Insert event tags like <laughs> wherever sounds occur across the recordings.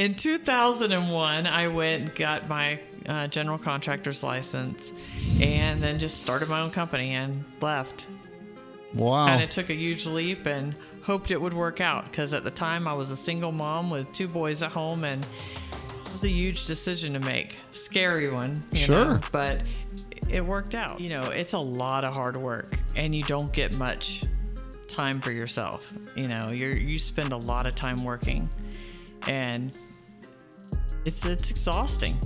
In 2001, I went and got my uh, general contractor's license and then just started my own company and left. Wow. Kind of took a huge leap and hoped it would work out because at the time I was a single mom with two boys at home and it was a huge decision to make. Scary one. you Sure. know, but it worked out. You know, it's a lot of hard work and you don't get much time for yourself. You know, you're you spend a lot of time working and it's it's exhausting.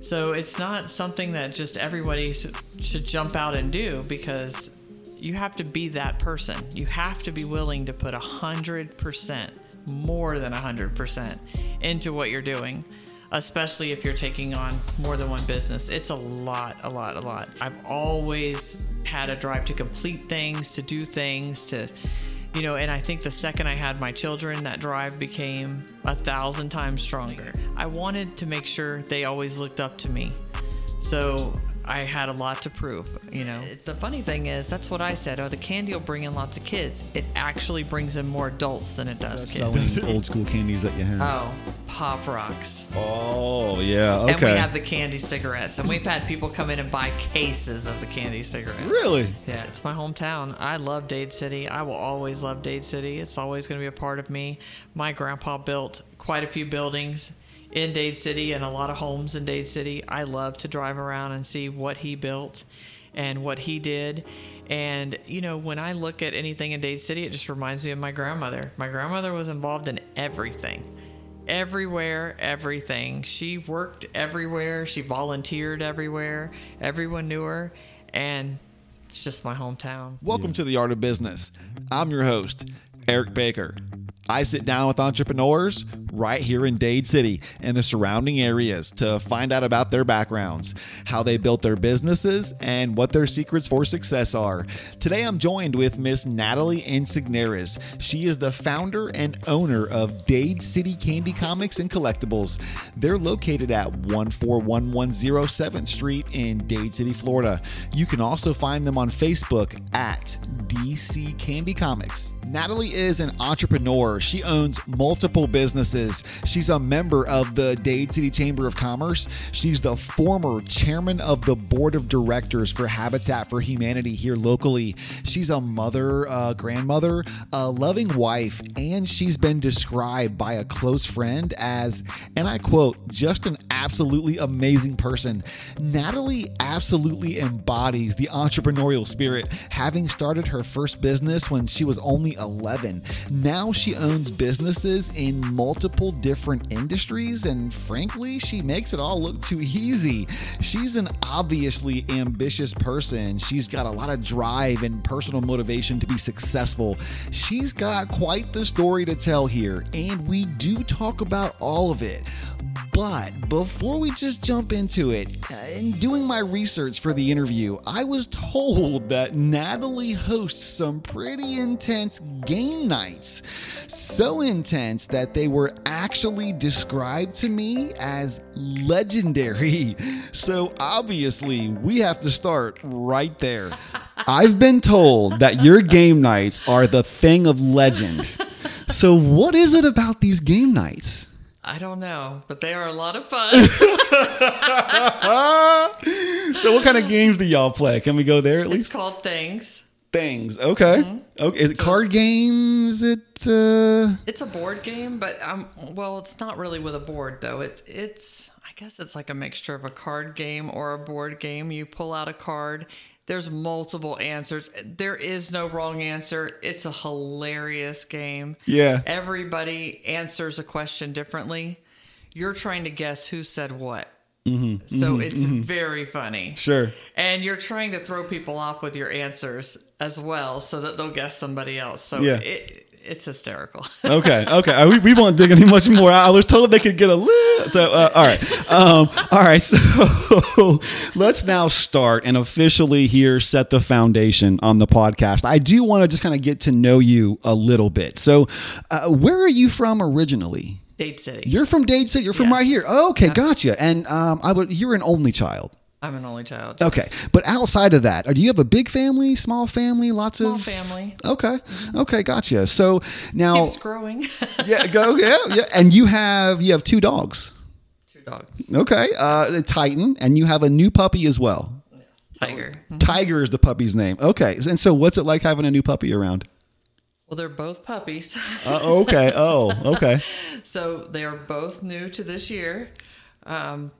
So it's not something that just everybody should, should jump out and do because you have to be that person. You have to be willing to put a hundred percent, more than a hundred percent, into what you're doing. Especially if you're taking on more than one business. It's a lot, a lot, a lot. I've always had a drive to complete things, to do things, to you know, and I think the second I had my children, that drive became a thousand times stronger. I wanted to make sure they always looked up to me. So I had a lot to prove, you know. Uh, the funny thing is, that's what I said. Oh, the candy will bring in lots of kids. It actually brings in more adults than it does kids. Selling old school candies that you have. Oh, Pop Rocks. Oh, yeah. Okay. And we have the candy cigarettes. And we've had people come in and buy cases of the candy cigarettes. really? Yeah, it's my hometown. I love Dade City. I will always love Dade City. It's always going to be a part of me. My grandpa built quite a few buildings in Dade City and a lot of homes in Dade City. I love to drive around and see what he built and what he did. And, you know, when I look at anything in Dade City, it just reminds me of my grandmother. My grandmother was involved in everything everywhere, everything. She worked everywhere. She volunteered everywhere. Everyone knew her. And it's just my hometown. Welcome to the Art of Business. I'm your host, Eric Baker. I sit down with entrepreneurs right here in Dade City and the surrounding areas to find out about their backgrounds, how they built their businesses, and what their secrets for success are. Today I'm joined with Miss Natalie Insignares. She is the founder and owner of Dade City Candy Comics and Collectibles. They're located at 141107th Street in Dade City, Florida. You can also find them on Facebook at DC Candy Comics. Natalie is an entrepreneur. She owns multiple businesses. She's a member of the Dade City Chamber of Commerce. She's the former chairman of the board of directors for Habitat for Humanity here locally. She's a mother, a grandmother, a loving wife, and she's been described by a close friend as, and I quote, just an absolutely amazing person. Natalie absolutely embodies the entrepreneurial spirit, having started her first business when she was only 11. Now she owns businesses in multiple different industries, and frankly, she makes it all look too easy. She's an obviously ambitious person. She's got a lot of drive and personal motivation to be successful. She's got quite the story to tell here, and we do talk about all of it. But before we just jump into it, in doing my research for the interview, I was told that Natalie hosts some pretty intense game nights. So intense that they were actually described to me as legendary. So obviously, we have to start right there. <laughs> I've been told that your game nights are the thing of legend. So, what is it about these game nights? I don't know, but they are a lot of fun. <laughs> so what kind of games do y'all play? Can we go there at it's least? It's called Things. Things. Okay. Okay. Is it card games? It uh It's a board game, but um, well, it's not really with a board though. It's it's I guess it's like a mixture of a card game or a board game. You pull out a card. There's multiple answers. There is no wrong answer. It's a hilarious game. Yeah. Everybody answers a question differently. You're trying to guess who said what. Mm-hmm, so it's very funny. Sure. And you're trying to throw people off with your answers as well so that they'll guess somebody else. So Yeah. it, it's hysterical. <laughs> Okay. Okay. We, we won't dig any much more. I was told they could get a little. So, uh, all right. Um, all right. <laughs> So let's now start and officially here set the foundation on the podcast. I do want to just kind of get to know you a little bit. So, uh, where are you from originally? Dade City. You're from Dade City. You're from Yes. right here. Okay, gotcha. And um, I would. You're an only child. I'm an only child. Okay, but outside of that, do you have a big family, small family, lots of Small of family. Okay, okay, gotcha. So now, Keeps growing. <laughs> yeah, go, yeah, yeah, and you have you have two dogs. Two dogs. Okay, uh, Titan, and you have a new puppy as well. Tiger. Tiger is the puppy's name. Okay, and so what's it like having a new puppy around? Well, they're both puppies. <laughs> Uh, okay. Oh, okay. so they are both new to this year. Um,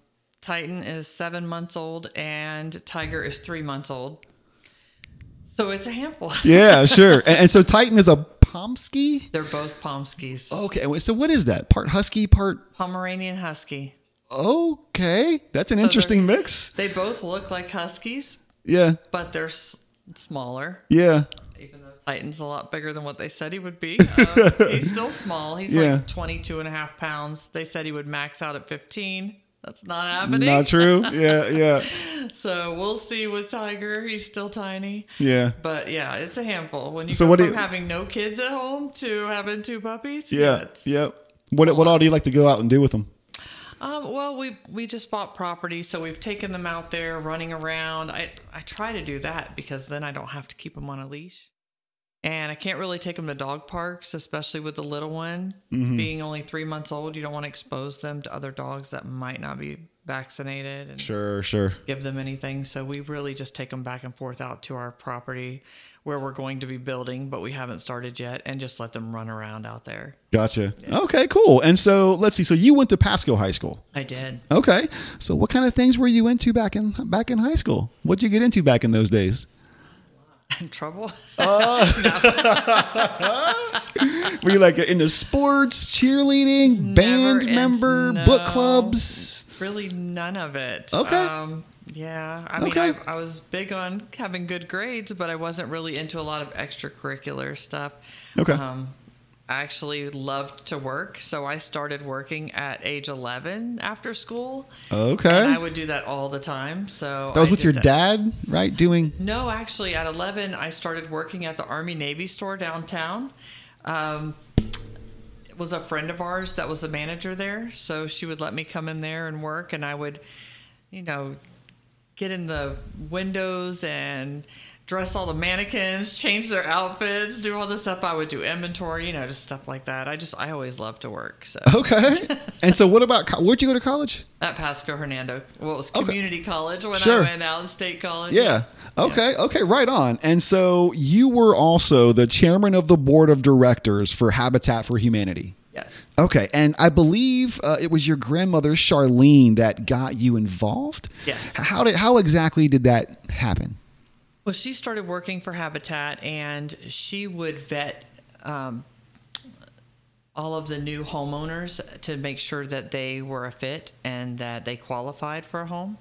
Titan is seven months old and Tiger is three months old. So it's a handful. <laughs> Yeah, sure. And, and so Titan is a Pomsky. They're both Pomskies. Okay. So what is that? Part husky, part. Pomeranian Husky. Okay, that's an interesting mix. They both look like Huskies, Yeah. but they're s- smaller. Yeah. Even though Titan's a lot bigger than what they said he would be. <laughs> Um, he's still small. He's Yeah. like 22 and a half pounds. They said he would max out at 15. That's not happening. Not true. Yeah. Yeah. <laughs> So we'll see with Tiger. He's still tiny. Yeah. But yeah, it's a handful. When you So go what from you- having no kids at home to having two puppies. Yeah. it's- Yep. What What all do you like to go out and do with them? Um, well, we we just bought property, so we've taken them out there running around. I I try to do that because then I don't have to keep them on a leash, and I can't really take them to dog parks, especially with the little one Mm-hmm. being only three months old. You don't want to expose them to other dogs that might not be vaccinated and Sure. Sure. give them anything. So we really just take them back and forth out to our property where we're going to be building, but we haven't started yet, and just let them run around out there. Gotcha. Okay. Cool. And so let's see. So you went to Pasco High School. I did. Okay. So what kind of things were you into back in back in high school? What'd you get into back in those days? In <laughs> trouble. <laughs> Were you like into sports, cheerleading, band in- member, book clubs? Really, none of it. Okay. Um, yeah. I mean, Okay. I, I was big on having good grades, but I wasn't really into a lot of extracurricular stuff. Okay. Um, actually loved to work, so I started working at age 11 after school. Okay. And I would do that all the time. So that was I with your that. dad, right? Doing No, actually, at 11, I started working at the Army Navy store downtown. Um, it was a friend of ours that was the manager there. So she would let me come in there and work, and I would, you know, get in the windows and dress all the mannequins, change their outfits, do all the stuff. I would do inventory, you know, just stuff like that. I just, I always love to work. So okay. <laughs> and so what about where'd you go to college? at Pasco Hernando, well, it was Okay. community college when Sure. I went out, of state college. Yeah. Okay. Okay. Right on. And so you were also the chairman of the board of directors for Habitat for Humanity. Yes. Okay, and I believe uh, it was your grandmother Charlene that got you involved. Yes. How did how exactly did that happen? Well, she started working for Habitat, and she would vet um, all of the new homeowners to make sure that they were a fit and that they qualified for a home,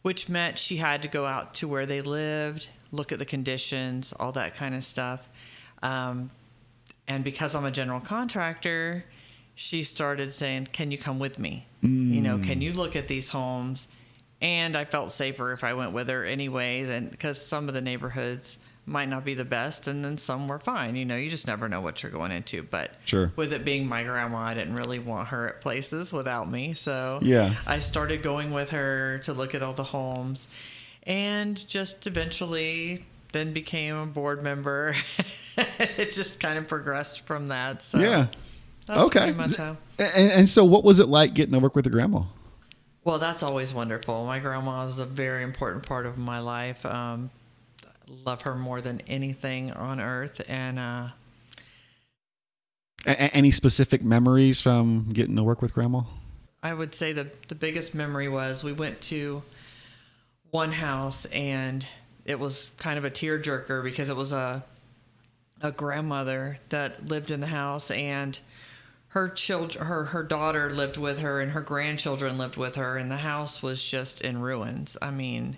which meant she had to go out to where they lived, look at the conditions, all that kind of stuff. Um, and because I'm a general contractor, she started saying, "Can you come with me? You know, can you look at these homes?" And I felt safer if I went with her anyway, than because some of the neighborhoods might not be the best, and then some were fine. You know, you just never know what you're going into. But Sure. with it being my grandma, I didn't really want her at places without me. So Yeah. I started going with her to look at all the homes, and just eventually then became a board member. <laughs> it just kind of progressed from that. So Yeah. that's okay. And, and so what was it like getting to work with your grandma? Well, that's always wonderful. My grandma is a very important part of my life. Um, love her more than anything on earth, and uh, A- any specific memories from getting to work with grandma? I would say the the biggest memory was we went to one house and it was kind of a tearjerker because it was a a grandmother that lived in the house and her children her her daughter lived with her and her grandchildren lived with her and the house was just in ruins. I mean,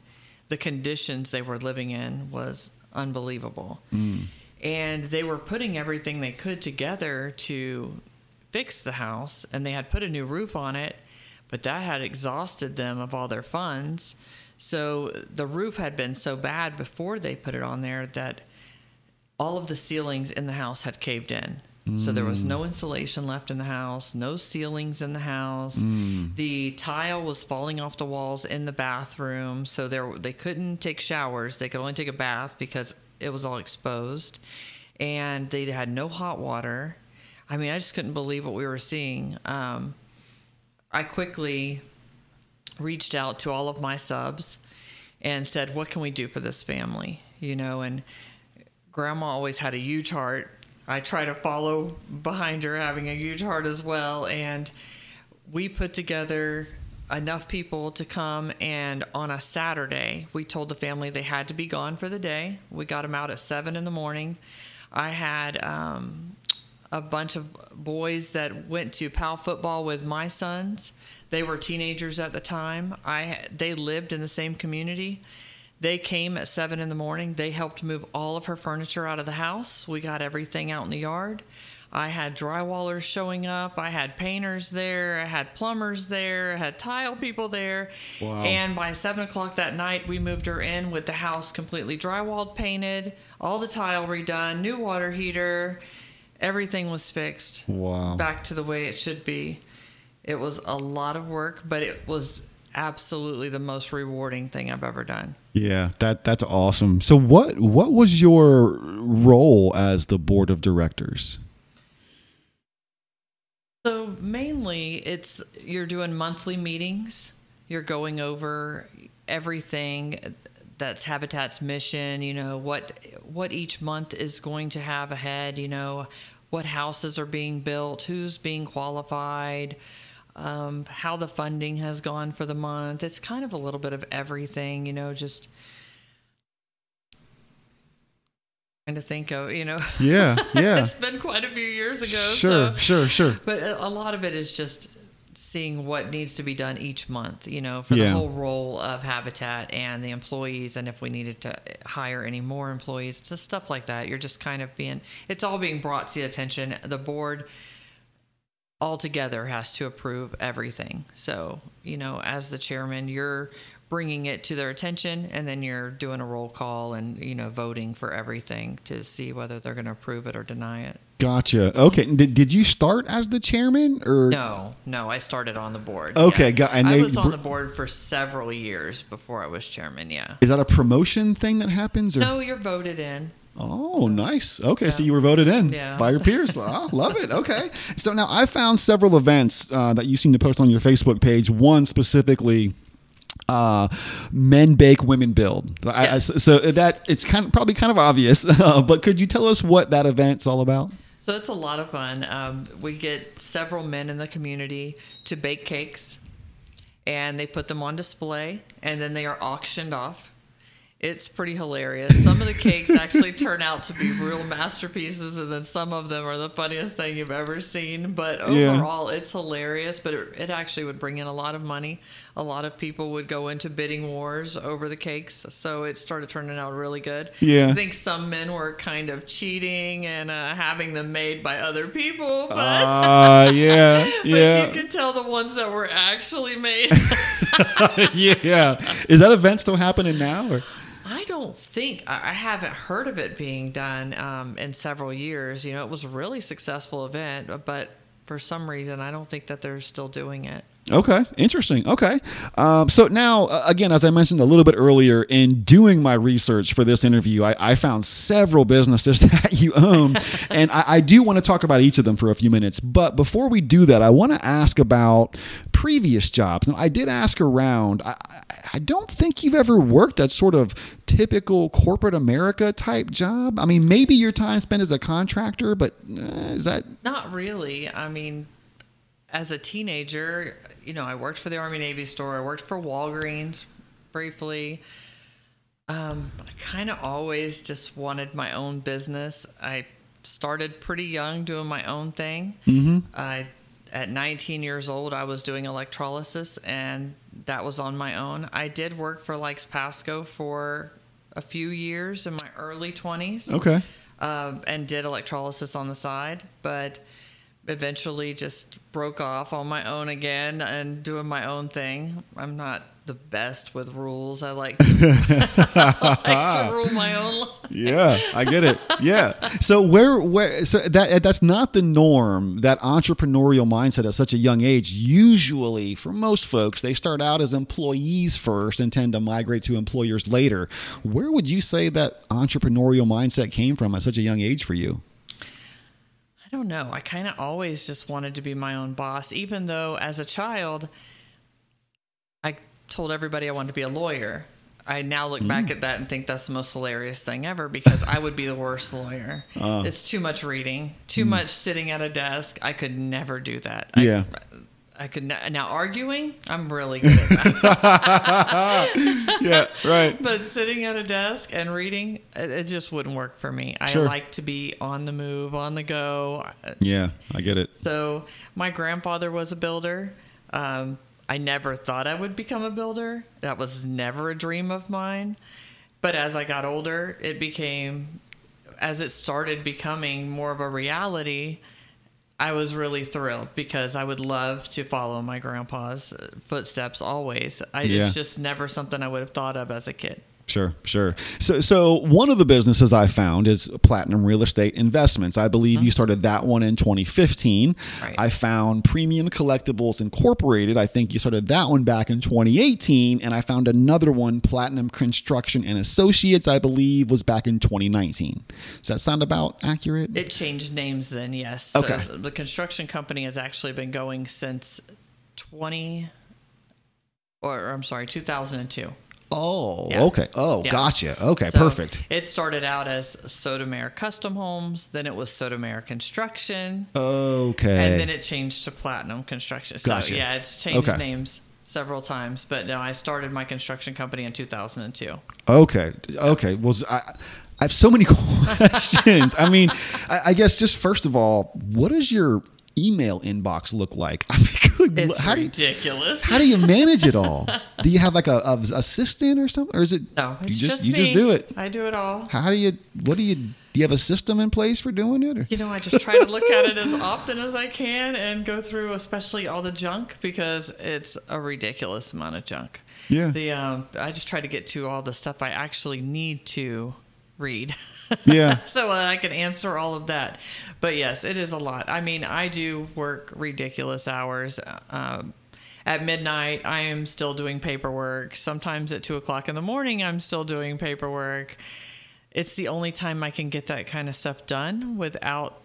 the conditions they were living in was unbelievable. Mm. And they were putting everything they could together to fix the house and they had put a new roof on it, but that had exhausted them of all their funds. So the roof had been so bad before they put it on there that all of the ceilings in the house had caved in. So there was no insulation left in the house, no ceilings in the house. The tile was falling off the walls in the bathroom, so there they couldn't take showers. They could only take a bath because it was all exposed, and they had no hot water. I mean, I just couldn't believe what we were seeing. Um, I quickly reached out to all of my subs and said, "What can we do for this family?" You know, and Grandma always had a huge heart. I try to follow behind her, having a huge heart as well, and we put together enough people to come and on a saturday we told the family they had to be gone for the day. We got them out at seven in the morning. I had um, a bunch of boys that went to PAL football with my sons. They were teenagers at the time. I they lived in the same community they came at seven in the morning they helped move all of her furniture out of the house we got everything out in the yard I had drywallers showing up. I had painters there. I had plumbers there. I had tile people there. Wow. And by seven o'clock that night, we moved her in with the house completely drywalled, painted, all the tile redone, new water heater. Everything was fixed Wow. back to the way it should be. It was a lot of work, but it was absolutely the most rewarding thing I've ever done. Yeah, that that's awesome. So what what was your role as the board of directors? So mainly it's you're doing monthly meetings. You're going over everything that's Habitat's mission, you know, what what each month is going to have ahead, you know, what houses are being built, who's being qualified, um, how the funding has gone for the month. It's kind of a little bit of everything, you know, just trying to think of, you know. Yeah, yeah. <laughs> it's been quite a few years ago. sure, so sure, sure. but a lot of it is just seeing what needs to be done each month, you know, for Yeah. the whole role of Habitat and the employees, and if we needed to hire any more employees, just stuff like that. You're just kind of being, it's all being brought to the attention. The board altogether has to approve everything. So, you know, as the chairman, you're bringing it to their attention and then you're doing a roll call and, you know, voting for everything to see whether they're going to approve it or deny it. Gotcha. Okay. Did, did you start as the chairman or No, no, I started on the board. Okay, yeah. got- and I was on the board for several years before I was chairman. Yeah. is that a promotion thing that happens or No, you're voted in. Oh, nice. Okay, so you were voted in Yeah. by your peers. oh, <laughs> love it. Okay. So now I found several events uh, that you seem to post on your Facebook page. One specifically, uh, men bake, women build. I, I- so that it's kind of probably kind of obvious, <laughs> but could you tell us what that event's all about? So it's a lot of fun. Um, we get several men in the community to bake cakes, and they put them on display, and then they are auctioned off. It's pretty hilarious. Some of the cakes actually turn out to be real masterpieces, and then some of them are the funniest thing you've ever seen. But Yeah. overall, it's hilarious. But it, it actually would bring in a lot of money. A lot of people would go into bidding wars over the cakes, so it started turning out really good. Yeah. I think some men were kind of cheating and uh, having them made by other people, but. Uh, yeah, <laughs> But yeah, you could tell the ones that were actually made. <laughs> yeah. Is that event still happening now? Or? I don't think I haven't heard of it being done um, in several years. You know, it was a really successful event, but for some reason, I don't think that they're still doing it. Okay, interesting. Okay. Um, so now, uh, again, as I mentioned a little bit earlier, in doing my research for this interview, I, I found several businesses <laughs> that you own, and I, I do want to talk about each of them for a few minutes. But before we do that, I want to ask about previous jobs. Now, I did ask around. I, I- don't think you've ever worked at sort of typical corporate America type job. I mean, maybe your time spent as a contractor, but uh, is that Not really. I mean, as a teenager, you know, I worked for the Army Navy store. I worked for Walgreens briefly. Um, I kind of always just wanted my own business. I started pretty young doing my own thing. Mm-hmm. I, at 19 years old, I was doing electrolysis, and that was on my own. I did work for Lykes Pasco for a few years in my early 20s okay? um, and did electrolysis on the side. But eventually just broke off on my own again and doing my own thing. I'm not the best with rules. I like to, <laughs> I like to <laughs> rule my own life. Yeah, I get it. Yeah. So where where so that that's not the norm. That entrepreneurial mindset at such a young age. Usually, for most folks, they start out as employees first and tend to migrate to employers later. Where would you say that entrepreneurial mindset came from at such a young age for you? I don't know. I kind of always just wanted to be my own boss, even though as a child, I told everybody I wanted to be a lawyer. I now look Mm. back at that and think that's the most hilarious thing ever because I would be the worst lawyer. Uh. it's too much reading, too much sitting at a desk. I could never do that. Mm. Yeah. I could ne- now arguing. I'm really good at that. <laughs> Yeah, right. <laughs> but sitting at a desk and reading, it, it just wouldn't work for me. I Sure. like to be on the move, on the go. Yeah, I get it. So my grandfather was a builder. Um, I never thought I would become a builder. That was never a dream of mine. But as I got older, it became, as it started becoming more of a reality, I was really thrilled because I would love to follow my grandpa's footsteps always. I, Yeah. It's just never something I would have thought of as a kid. Sure, sure. So, so one of the businesses I found is Platinum Real Estate Investments. I believe you mm-hmm. started that one in 2015. Right. I found Premium Collectibles Incorporated. I think you started that one back in 2018, and I found another one, Platinum Construction and Associates. I believe was back in 2019. Does that sound about accurate? It changed names then, yes. Okay. So the construction company has actually been going since 20, or I'm sorry, 2002. Oh, Yeah. okay. Oh, Yeah. gotcha. Okay, So perfect. It started out as Sotomayor Custom Homes, then it was Sotomayor Construction, Okay. and then it changed to Platinum Construction. So Gotcha. yeah, it's changed Okay. names several times, but no, I started my construction company in 2002. Okay. Okay. Well, I, I have so many <laughs> questions. I mean, I, I guess just first of all, what is your email inbox look like? <laughs> I mean, good, It's how do you, ridiculous. how do you manage it all? <laughs> Do you have like a, a assistant or something, or is it? no, it's you just, just, you just do it. I do it all. How do you? What do you? Do you have a system in place for doing it? Or? You know, I just try to look at it as <laughs> often as I can and go through, especially all the junk, because it's a ridiculous amount of junk. Yeah. The um, I just try to get to all the stuff I actually need to read. <laughs> Yeah. so that I can answer all of that. But yes, it is a lot. I mean, I do work ridiculous hours. Um, at midnight, I am still doing paperwork. Sometimes at two o'clock in the morning, I'm still doing paperwork. It's the only time I can get that kind of stuff done without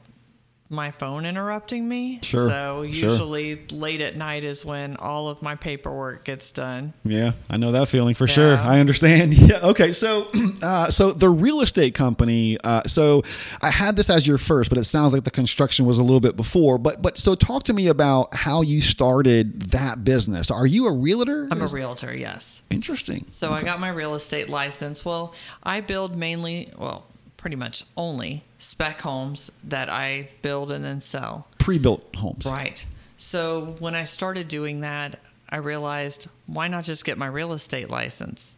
my phone interrupting me. Sure, So sure. usually late at night is when all of my paperwork gets done. Yeah, I know that feeling for sure. I understand. <laughs> Yeah. Okay. So, <clears throat> uh, so the real estate company. Uh, so, I had this as your first, but it sounds like the construction was a little bit before. But, but so talk to me about how you started that business. Are you a realtor? I'm a realtor, yes. Interesting. So I got my real estate license. Well, I build mainly, well, pretty much only spec homes that I build and then sell. Pre-built homes. Right. So when I started doing that, I realized why not just get my real estate license?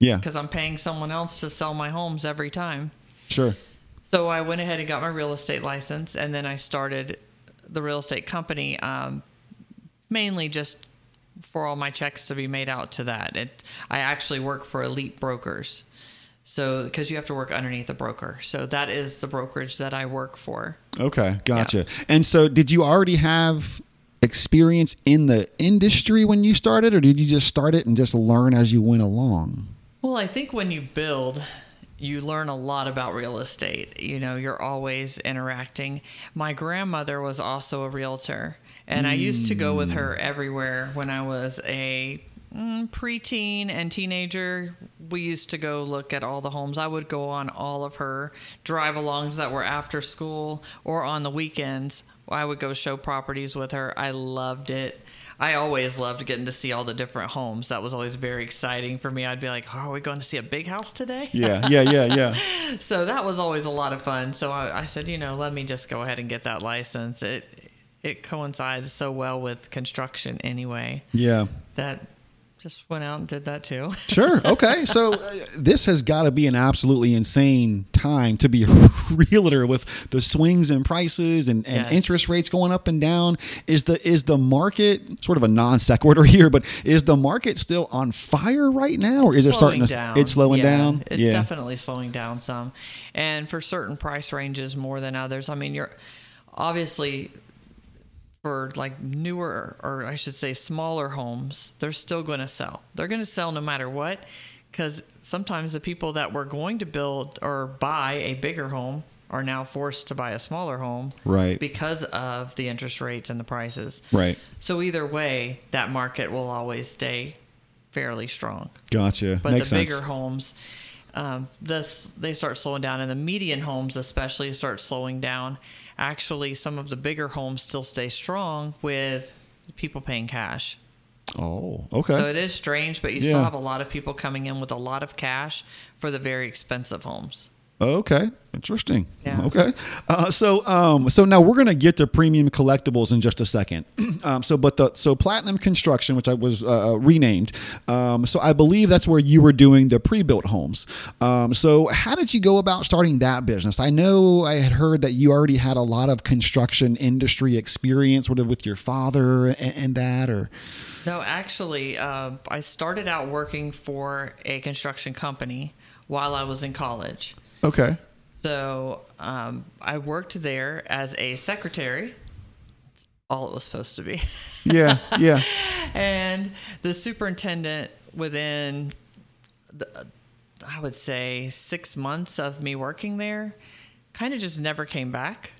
Yeah. Because I'm paying someone else to sell my homes every time. Sure. So I went ahead and got my real estate license, and then I started the real estate company, um, mainly just for all my checks to be made out to that. It, I actually work for Elite Brokers, so because you have to work underneath a broker, so that is the brokerage that I work for. Okay. Gotcha. And so, did you already have experience in the industry when you started, or did you just start it and just learn as you went along? Well, I think when you build, you learn a lot about real estate. You know, you're always interacting. My grandmother was also a realtor, and I used to go with her mm. everywhere when I was a mm, preteen and teenager. We used to go look at all the homes. I would go on all of her drive alongs that were after school or on the weekends. I would go show properties with her. I loved it. I always loved getting to see all the different homes. That was always very exciting for me. I'd be like, oh, "Are we going to see a big house today?" Yeah. Yeah. Yeah. Yeah. <laughs> So that was always a lot of fun. So I, I said, you know, let me just go ahead and get that license. It it coincides so well with construction anyway yeah. that just went out and did that too. <laughs> Sure. Okay. So uh, this has got to be an absolutely insane time to be a <laughs> realtor with the swings in prices and, and Yes. interest rates going up and down. Is the is the market sort of a non sequitur <laughs> here, but is the market still on fire right now, or is it starting to? down. It's slowing Yeah, down. It's yeah. definitely slowing down some, and for certain price ranges more than others. I mean, you're obviously for like newer or I should say smaller homes, they're still going to sell. They're going to sell no matter what, because sometimes the people that were going to build or buy a bigger home are now forced to buy a smaller home, Right. Because of the interest rates and the prices, Right. So either way, that market will always stay fairly strong. Gotcha. But Makes the sense. bigger homes, um, this they start slowing down, and the median homes especially start slowing down. Actually, some of the bigger homes still stay strong with people paying cash. Oh, okay. So it is strange, but you Yeah. still have a lot of people coming in with a lot of cash for the very expensive homes. Okay, interesting. Yeah. Okay, uh, so um, so now we're gonna get to premium collectibles in just a second. <clears throat> um, so, but the so platinum construction, which I was uh, renamed. Um, so I believe that's where you were doing the pre-built homes. Um, so how did you go about starting that business? I know I had heard that you already had a lot of construction industry experience, sort of with your father and, and that, or No, actually, uh, I started out working for a construction company while I was in college. Okay, So um, I worked there as a secretary. That's all it was supposed to be. yeah, yeah, <laughs> and the superintendent, within, the, I would say, six months of me working there, kind of just never came back.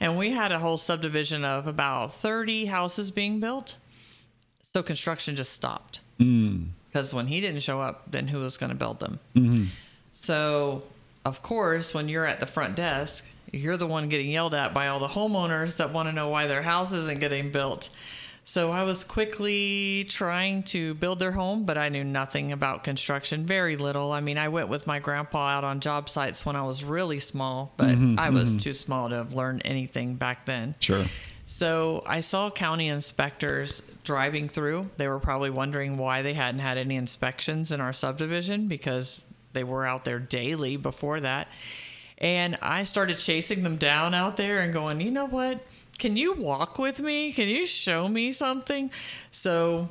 And we had a whole subdivision of about 30 houses being built. So construction just stopped. Because when he didn't show up, then who was going to build them? So, of course, when you're at the front desk, you're the one getting yelled at by all the homeowners that want to know why their house isn't getting built. So I was quickly trying to build their home, but I knew nothing about construction, very little. I mean, I went with my grandpa out on job sites when I was really small, but mm-hmm, I was mm-hmm. too small to have learned anything back then. sure. So I saw county inspectors driving through. They were probably wondering why they hadn't had any inspections in our subdivision because they were out there daily before that. And I started chasing them down out there and going, you know what? Can you walk with me? Can you show me something? So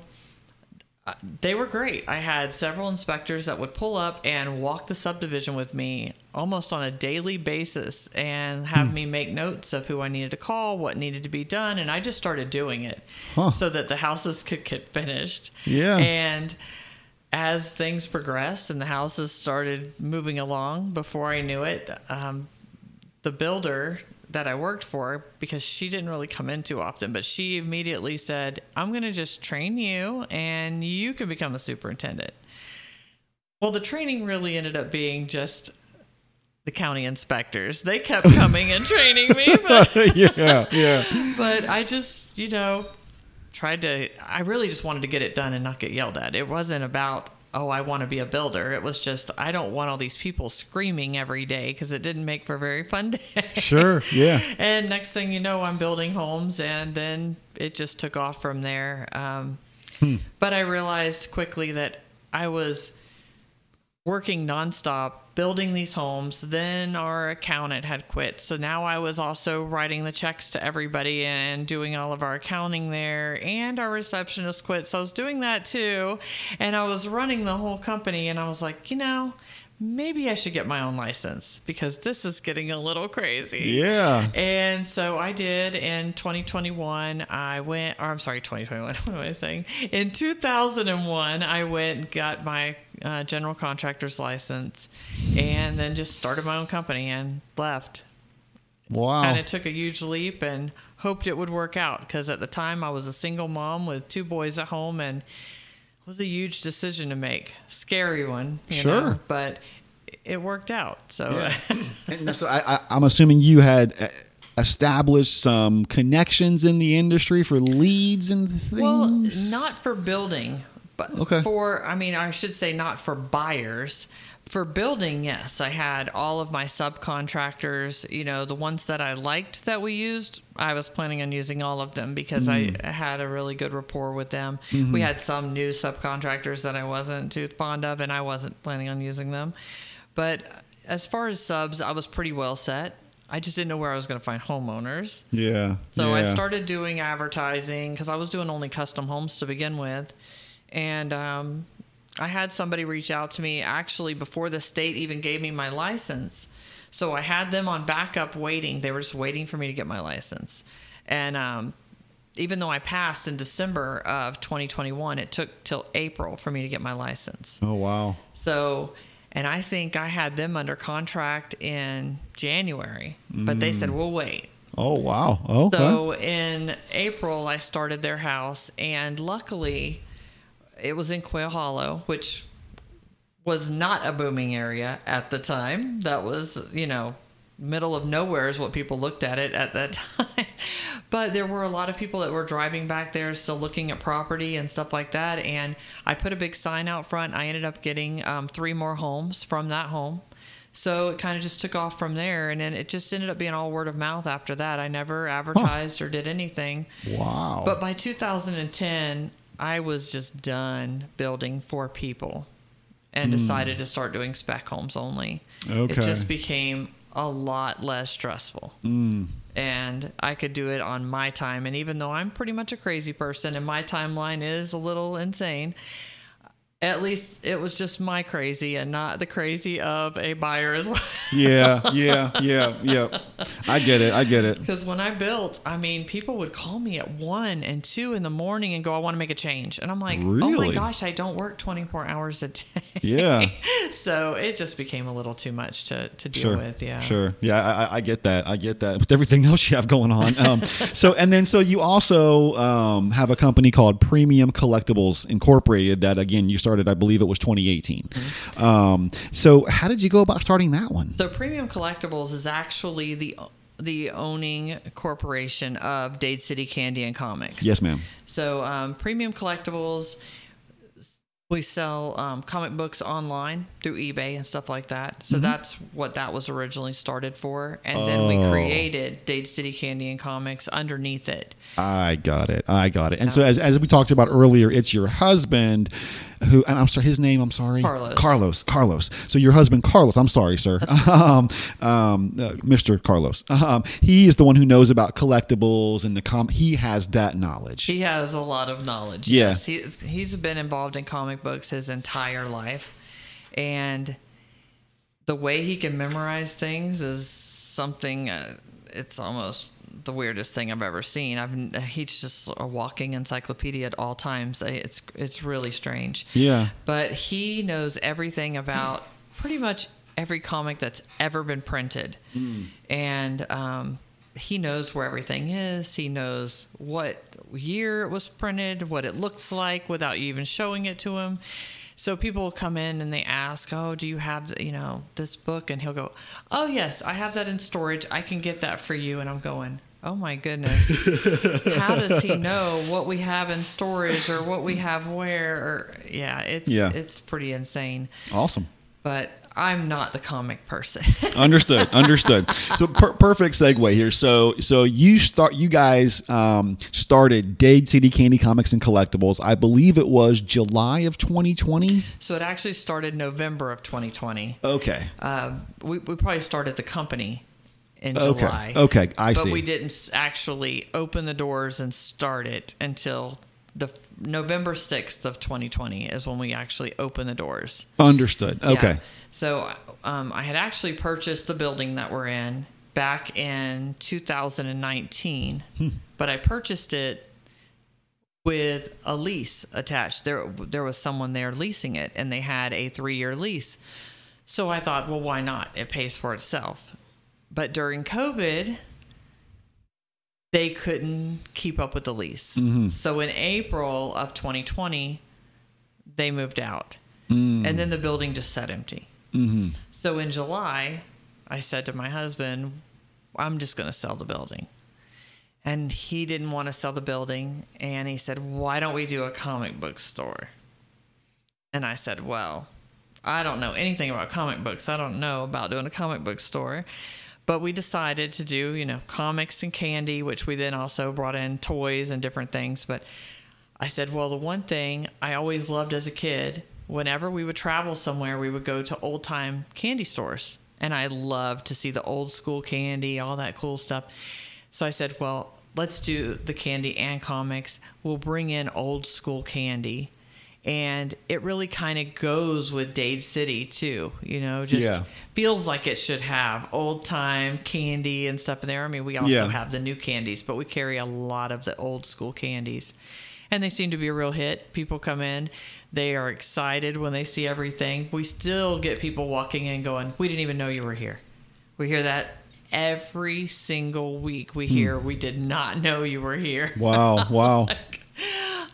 uh, they were great. I had several inspectors that would pull up and walk the subdivision with me almost on a daily basis and have me make notes of who I needed to call, what needed to be done, and I just started doing it Huh. so that the houses could get finished. Yeah. And as things progressed and the houses started moving along, before I knew it, um, the builder that I worked for, because she didn't really come in too often, but she immediately said, I'm going to just train you and you can become a superintendent. Well, the training really ended up being just the county inspectors. They kept coming and training me, but, <laughs> yeah, yeah. <laughs> but I just, you know, tried to, I really just wanted to get it done and not get yelled at. It wasn't about, oh, I want to be a builder. It was just, I don't want all these people screaming every day because it didn't make for a very fun day. Sure, yeah. <laughs> And next thing you know, I'm building homes, and then it just took off from there. Um, But I realized quickly that I was working nonstop building these homes. Then our accountant had quit. So now I was also writing the checks to everybody and doing all of our accounting there. And our receptionist quit. So I was doing that too. And I was running the whole company. And I was like, you know, maybe I should get my own license because this is getting a little crazy. Yeah. And so I did in 2021. I went, or I'm sorry, 2021. <laughs> What am I saying? In 2001, I went and got my uh, general contractor's license and then just started my own company and left. Wow. And it took a huge leap and hoped it would work out because at the time I was a single mom with two boys at home and was a huge decision to make. Scary one. you Sure. know, but it worked out. So. <laughs> And so I, I, I'm assuming you had uh, established some connections in the industry for leads and things. Well, not for building. But Okay. for, I mean, I should say not for buyers. For building, yes, I had all of my subcontractors, you know, the ones that I liked that we used, I was planning on using all of them because I had a really good rapport with them. We had some new subcontractors that I wasn't too fond of, and I wasn't planning on using them. But as far as subs, I was pretty well set. I just didn't know where I was going to find homeowners. Yeah. So I started doing advertising because I was doing only custom homes to begin with. And um, I had somebody reach out to me actually before the state even gave me my license. So I had them on backup waiting. They were just waiting for me to get my license. And um, even though I passed in December of 2021, it took till April for me to get my license. Oh wow. So, and I think I had them under contract in January, but they said, we'll wait. Oh wow. Oh. okay. So in April, I started their house, and luckily, it was in Quail Hollow, which was not a booming area at the time. That was, you know, middle of nowhere is what people looked at it at that <laughs> time. but there were a lot of people that were driving back there, still looking at property and stuff like that. And I put a big sign out front. I ended up getting um, three more homes from that home. So it kind of just took off from there, and then it just ended up being all word of mouth after that. I never advertised or did anything. wow. But by 2010, I was just done building for people and hmm. decided to start doing spec homes only. Okay. It just became a lot less stressful. Hmm. And I could do it on my time. And even though I'm pretty much a crazy person and my timeline is a little insane, at least it was just my crazy and not the crazy of a buyer as well. <laughs> yeah. Yeah. Yeah. Yeah. I get it. I get it. Because when I built, I mean, people would call me at one and two in the morning and go, I want to make a change. And I'm like, oh my gosh, I don't work 24 hours a day. Yeah. <laughs> so it just became a little too much to, to deal Sure. with. Yeah. Sure. Yeah, I, I- get that. I get that. With everything <laughs> else you have going on. Um, so, and then, so you also um, have a company called Premium Collectibles Incorporated that, again, you started, I believe it was 2018. Um, so, how did you go about starting that one? So Premium Collectibles is actually the the owning corporation of Dade City Candy and Comics. Yes, ma'am. So um, Premium Collectibles, we sell um, comic books online through eBay and stuff like that. So that's what that was originally started for, and then we Oh. created Dade City Candy and Comics underneath it. I got it. I got it. And so, as, as we talked about earlier, it's your husband who, and I'm sorry, his name, I'm sorry. Carlos. Carlos. Carlos. So, your husband, Carlos, I'm sorry, sir. <laughs> Um, um, uh, Mr. Carlos. <laughs> Um, he is the one who knows about collectibles and the com. He has that knowledge. He has a lot of knowledge. Yeah. Yes, he, he's been involved in comic books his entire life, and the way he can memorize things is something. Uh, it's almost the weirdest thing I've ever seen. I've he's just a walking encyclopedia at all times. It's it's really strange. Yeah. But he knows everything about pretty much every comic that's ever been printed. And um, he knows where everything is. He knows what year it was printed, what it looks like without you even showing it to him. So people will come in and they ask, "Oh, do you have you know this book?" And he'll go, "Oh yes, I have that in storage. I can get that for you." And I'm going, "Oh my goodness, <laughs> how does he know what we have in storage or what we have where?" Or yeah, it's Yeah. it's pretty insane. Awesome. But I'm not the comic person. <laughs> understood understood so per- perfect segue here so so you start you guys um, started dade city candy comics and collectibles i believe it was july of 2020 so it actually started November of 2020. okay Uh, we we probably started the company in okay July. okay i but see we didn't actually open the doors and start it until the November 6th of 2020 is when we actually opened the doors. understood Yeah. okay So um, I had actually purchased the building that we're in back in 2019, Hmm. but I purchased it with a lease attached. There, there was someone there leasing it, and they had a three-year lease. So I thought, well, why not? It pays for itself. But during COVID, they couldn't keep up with the lease. Mm-hmm. So in April of 2020, they moved out. Mm. And then the building just sat empty. Mm-hmm. So in July, I said to my husband, I'm just going to sell the building. And he didn't want to sell the building. And he said, Why don't we do a comic book store? And I said, Well, I don't know anything about comic books. I don't know about doing a comic book store. But we decided to do, you know, comics and candy, which we then also brought in toys and different things. But I said, well, the one thing I always loved as a kid, whenever we would travel somewhere, we would go to old time candy stores. And I loved to see the old school candy, all that cool stuff. So I said, well, let's do the candy and comics. We'll bring in old school candy and it really kind of goes with Dade City too. You know, just Yeah. feels like it should have old time candy and stuff in there. I mean, we also Yeah. have the new candies, but we carry a lot of the old school candies, and they seem to be a real hit. People come in. They are excited when they see everything. We still get people walking in going, We didn't even know you were here. We hear that every single week. We hmm. hear, We did not know you were here. Wow, <laughs> wow.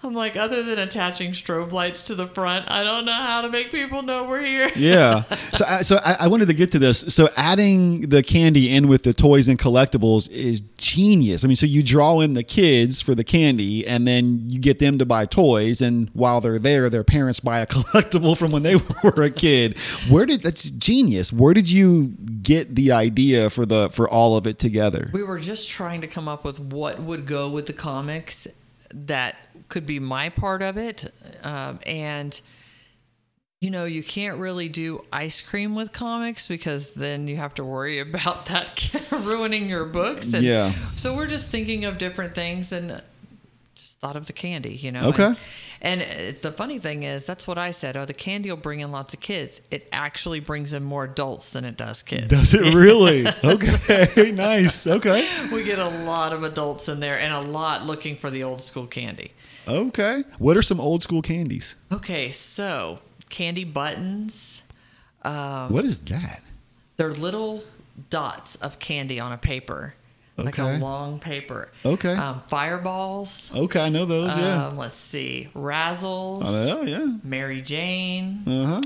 I'm like, other than attaching strobe lights to the front, I don't know how to make people know we're here. yeah. <laughs> So, I- so I, I wanted to get to this. So, adding the candy in with the toys and collectibles is genius. I mean, so you draw in the kids for the candy, and then you get them to buy toys, and while they're there, their parents buy a <laughs> collectible from when they <laughs> were a kid. Where did that's genius? Where did you get the idea for the for all of it together? We were just trying to come up with what would go with the comics that could be my part of it. Um, and, you know, you can't really do ice cream with comics because then you have to worry <laughs> about that <laughs> ruining your books. And Yeah. So we're just thinking of different things and just thought of the candy, you know. Okay. And, and uh, the funny thing is, that's what I said. Oh, the candy will bring in lots of kids. It actually brings in more adults than it does kids. Does it <laughs> really? Okay, <laughs> nice. Okay, we get a lot of adults in there and a lot looking for the old school candy. okay. What are some old school candies? Okay, so candy buttons. Um, What is that? they're little dots of candy on a paper, like Okay. a long paper. Okay. Um, fireballs. Okay, I know those. Yeah. Um, let's see, Razzles. oh yeah. Mary Jane. Uh huh.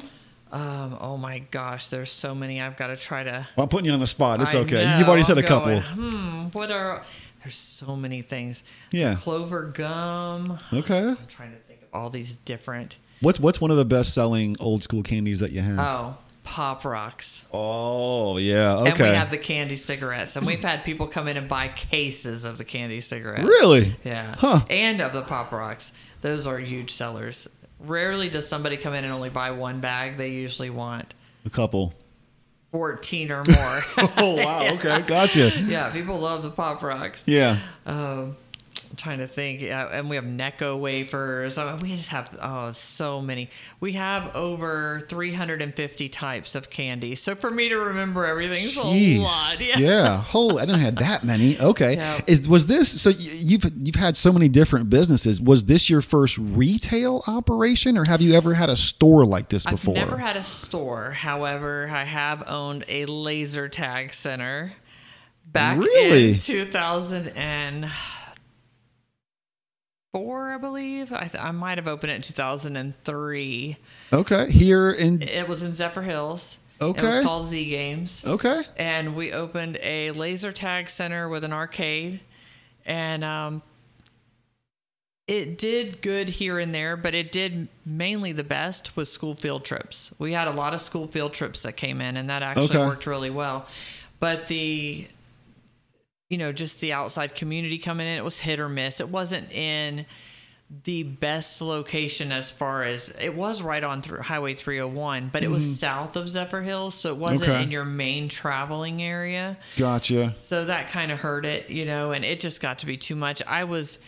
Um, oh my gosh, there's so many. I've got to try to. I'm putting you on the spot. It's I okay. know, You've already said I'm a couple. going, hmm, what are? There's so many things. Yeah. Clove gum. Okay. I'm trying to think of all these different. What's what's one of the best selling old school candies that you have? Oh, Pop Rocks. Oh yeah. Okay. And we have the candy cigarettes. And we've had people come in and buy cases of the candy cigarettes. really? Yeah. Huh. And of the Pop Rocks. Those are huge sellers. Rarely does somebody come in and only buy one bag. They usually want A couple. 14 or more. <laughs> Oh wow. <laughs> Okay. Gotcha. yeah, people love the Pop Rocks. Yeah. Um, I'm trying to think. Yeah, and we have Necco wafers. I mean, we just have oh so many. We have over 350 types of candy. So for me to remember everything's a lot. <laughs> Yeah. yeah. Holy, I didn't have that many. Okay. Yeah. Is was this so? You've you've had so many different businesses. Was this your first retail operation, or have you ever had a store like this before? I've never had a store. However, I have owned a laser tag center back Really? in 2004, I believe. I, th- I might have opened it in 2003. okay. Here in It was in Zephyrhills. Okay, It was called Z Games. okay. And we opened a laser tag center with an arcade. And um, it did good here and there, but it did mainly the best with school field trips. We had a lot of school field trips that came in, and that actually Okay. worked really well. But the, you know, just the outside community coming in, it was hit or miss. It wasn't in the best location as far as it was right on through Highway 301, but it was south of Zephyrhills, so it wasn't Mm-hmm. Okay. in your main traveling area. Gotcha. So that kind of hurt it, you know, and it just got to be too much. I was,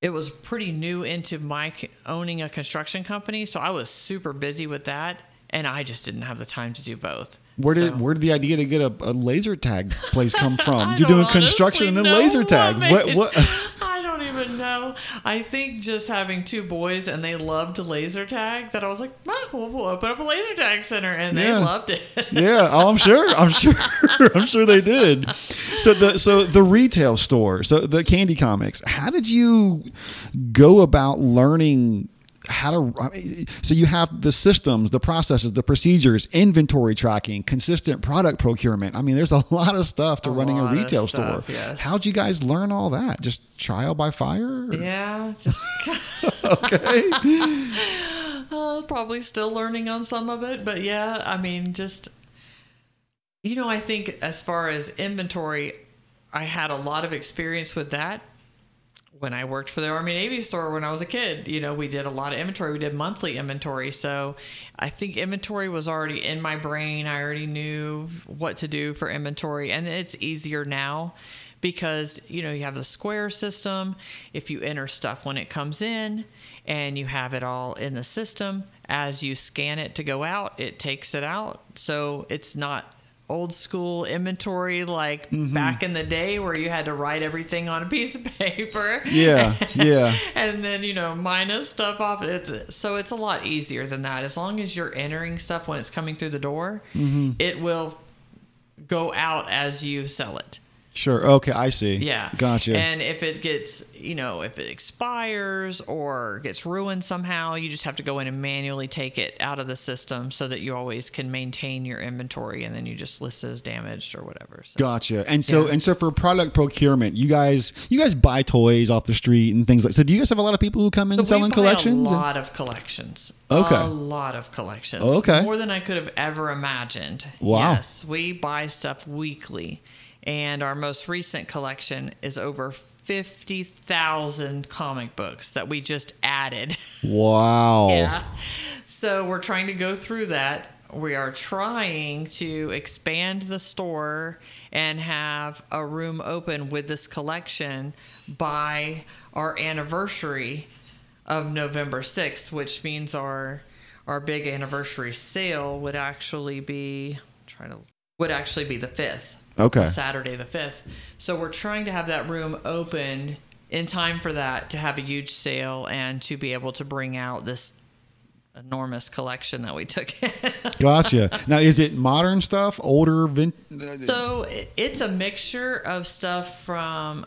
it was pretty new into my owning a construction company, so I was super busy with that, and I just didn't have the time to do both. Where did So- where did the idea to get a, a laser tag place come <laughs> from? You're doing construction and then laser tag. What what? <laughs> I don't even know. I think just having two boys and they loved laser tag that I was like, "Ah, we'll, we'll open up a laser tag center, and they loved it. <laughs> Yeah, oh, I'm sure. I'm sure. I'm sure they did. So the so the retail store, so the Candy Comics. How did you go about learning how to? I mean, So you have the systems, the processes, the procedures, inventory tracking, consistent product procurement. I mean, there's a <laughs> lot of stuff to A running a retail stuff, store. yes. How'd you guys learn all that? Just trial by fire? yeah, just <laughs> Okay. <laughs> Uh, probably still learning on some of it, but yeah, I mean, just you know, I think as far as inventory, I had a lot of experience with that when I worked for the Army Navy store when I was a kid. You know, we did a lot of inventory. We did monthly inventory. So I think inventory was already in my brain. I already knew what to do for inventory. And it's easier now because, you know, you have the square system. If you enter stuff when it comes in and you have it all in the system, as you scan it to go out, it takes it out. So it's not old school inventory like Mm-hmm. back in the day where you had to write everything on a piece of <laughs> paper. Yeah, yeah. <laughs> and then you know minus stuff off it's so it's a lot easier than that as long as you're entering stuff when it's coming through the door Mm-hmm. it will go out as you sell it Sure. Okay, I see. yeah Gotcha. and if it gets you know if it expires or gets ruined somehow you just have to go in and manually take it out of the system so that you always can maintain your inventory and then you just list it as damaged or whatever so. Gotcha. And so Yeah. and so for product procurement, you guys you guys buy toys off the street and things like. So do you guys have a lot of people who come in So selling collections? A lot of collections. Okay. A lot of collections. Okay. More than I could have ever imagined. Wow. Yes. We buy stuff weekly. And our most recent collection is over 50,000 comic books that we just added. wow. <laughs> Yeah. So we're trying to go through that. We are trying to expand the store and have a room open with this collection by our anniversary of November 6th, which means our our big anniversary sale would actually be try to would actually be the 5th. Okay. Saturday the 5th. So we're trying to have that room opened in time for that to have a huge sale and to be able to bring out this enormous collection that we took in. <laughs> Gotcha. now is it modern stuff, older vin- so it's a mixture of stuff from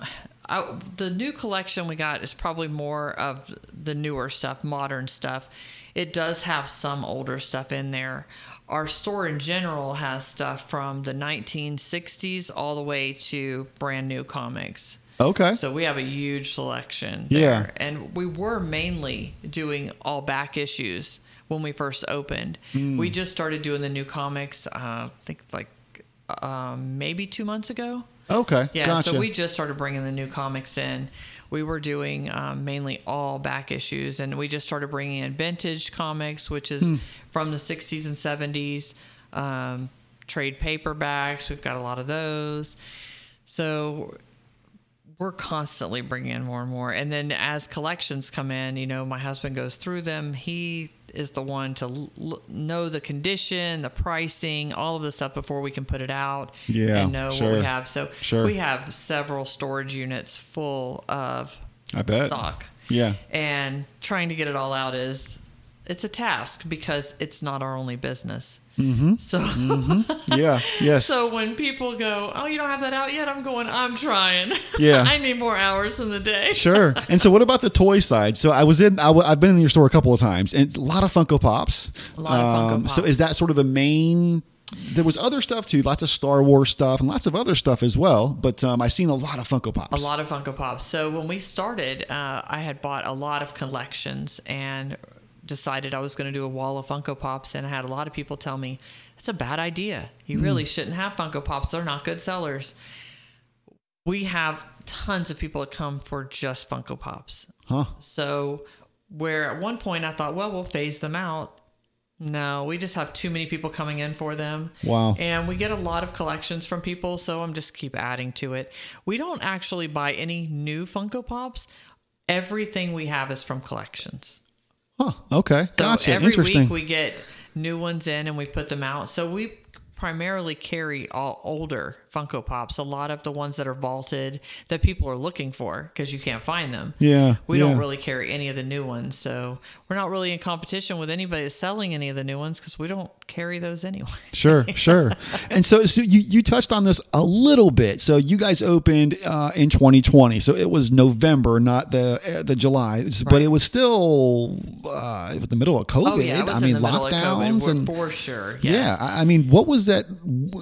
I, the new collection we got is probably more of the newer stuff, modern stuff. It does have some older stuff in there. Our store in general has stuff from the 1960s all the way to brand new comics. Okay. So we have a huge selection. Yeah. And we were mainly doing all back issues when we first opened. Hmm. We just started doing the new comics, uh, I think like um, maybe two months ago. okay. Yeah. Gotcha. So we just started bringing the new comics in. We were doing um, mainly all back issues, and we just started bringing in vintage comics, which is Hmm. from the 60s and 70s. Um, trade paperbacks, we've got a lot of those. So we're constantly bringing in more and more. And then as collections come in, you know, my husband goes through them. He is the one to l- know the condition, the pricing, all of the stuff before we can put it out Yeah, and know what we have. So Sure. we have several storage units full of I bet. stock. Yeah. And trying to get it all out is it's a task because it's not our only business. Mm-hmm. So Yeah. <laughs> Yes. so when people go, "Oh, you don't have that out yet," I'm going, "I'm trying. <laughs> Yeah. I need more hours in the day." <laughs> Sure. And so, what about the toy side? So, I was in. I w- I've been in your store a couple of times, and it's a lot of Funko Pops. Um, A lot of Funko Pops. So, is that sort of the main? There was other stuff too, lots of Star Wars stuff and lots of other stuff as well. But um, I've seen a lot of Funko Pops. A lot of Funko Pops. So when we started, uh, I had bought a lot of collections and decided I was going to do a wall of Funko Pops. And I had a lot of people tell me, it's a bad idea. You really hmm. shouldn't have Funko Pops. They're not good sellers. We have tons of people that come for just Funko Pops. Huh? So where at one point I thought, well, we'll phase them out. No, we just have too many people coming in for them. Wow. And we get a lot of collections from people, so I'm just keep adding to it. We don't actually buy any new Funko Pops. Everything we have is from collections. Huh? Okay. So gotcha. every Interesting. week we get new ones in and we put them out. So we primarily carry all older Funko Pops, a lot of the ones that are vaulted that people are looking for because you can't find them. yeah. We yeah. don't really carry any of the new ones, so we're not really in competition with anybody selling any of the new ones because we don't carry those anyway. <laughs> Sure, sure. and so, so you, you touched on this a little bit. So you guys opened uh, in 2020. So it was November, not the uh, the July, It's- but it was still uh, the middle of COVID. Oh yeah, I mean the middle of lockdowns and for sure. yeah. Yes. I I mean, what was that?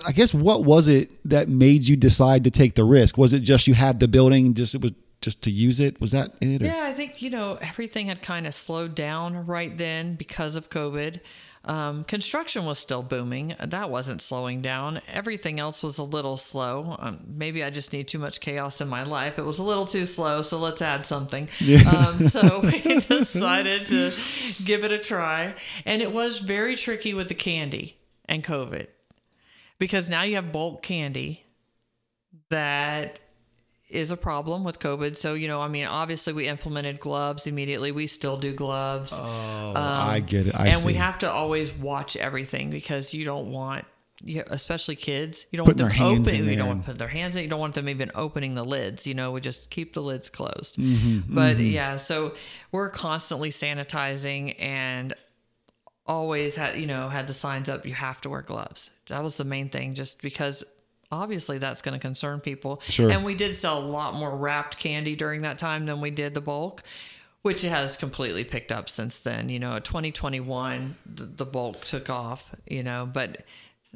I guess what was it that made you decide to take the risk? Was it just you had the building, just it was just to use it? Was that it? or- Yeah, I think, you know, everything had kind of slowed down right then because of COVID. Um, construction was still booming. That wasn't slowing down. Everything else was a little slow. Um, maybe I just need too much chaos in my life. It was a little too slow, so let's add something. Um, so <laughs> <laughs> we decided to give it a try. And it was very tricky with the candy and COVID because now you have bulk candy that is a problem with COVID. So, you know, I mean, obviously we implemented gloves immediately. We still do gloves. Oh, I get it. I and see. we have to always watch everything because you don't want you, especially kids, you don't Putting want them hands open. in You don't want to put their hands in. You don't want them even opening the lids. You know, we just keep the lids closed. Mm-hmm, but yeah, so we're constantly sanitizing and always had you know had the signs up. You have to wear gloves. That was the main thing, just because obviously that's going to concern people. Sure. And we did sell a lot more wrapped candy during that time than we did the bulk. Which has completely picked up since then. You know, 2021, the, the bulk took off, you know, but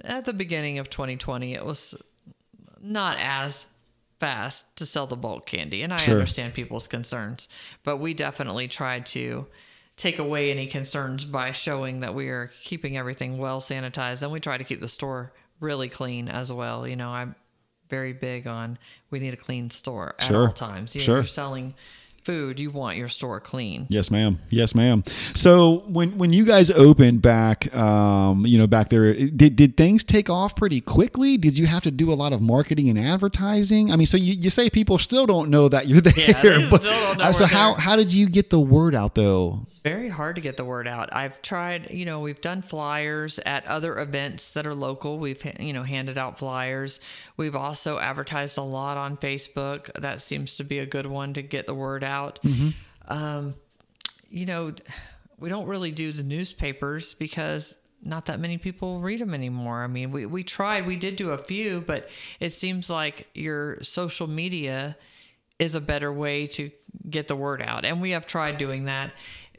at the beginning of 2020, it was not as fast to sell the bulk candy. And I Sure. understand people's concerns, but we definitely tried to take away any concerns by showing that we are keeping everything well sanitized. And we try to keep the store really clean as well. You know, I'm very big on we need a clean store at Sure. all times. You know, Sure. you're selling food, you want your store clean. Yes, ma'am. Yes, ma'am. So when when you guys opened back, um, you know, back there, did did things take off pretty quickly? Did you have to do a lot of marketing and advertising? I mean, so you, you say people still don't know that you're there, <laughs> Yeah, they but still don't know uh, so we're how there. how did you get the word out though? very hard to get the word out. I've tried, you know, we've done flyers at other events that are local. We've, you know, handed out flyers. We've also advertised a lot on Facebook. That seems to be a good one to get the word out. Um, you know, we don't really do the newspapers because not that many people read them anymore. I mean, we, we tried, we did do a few, but it seems like your social media is a better way to get the word out. And we have tried doing that,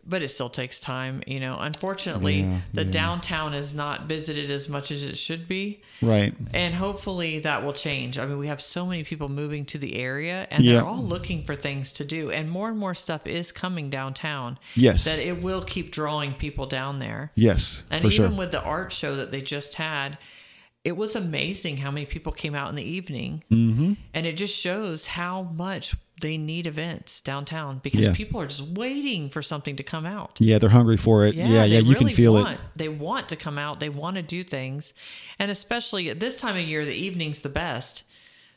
but it still takes time. You know, unfortunately, Yeah, the yeah. downtown is not visited as much as it should be. Right. And hopefully that will change. I mean, we have so many people moving to the area and Yeah. they're all looking for things to do. And more and more stuff is coming downtown. Yes. That it will keep drawing people down there. Yes, And for even sure. with the art show that they just had, it was amazing how many people came out in the evening. Mm-hmm. And it just shows how much they need events downtown because Yeah. people are just waiting for something to come out. Yeah, they're hungry for it. Yeah, yeah, they you can feel want, it. They want to come out. They want to do things, and especially at this time of year, the evening's the best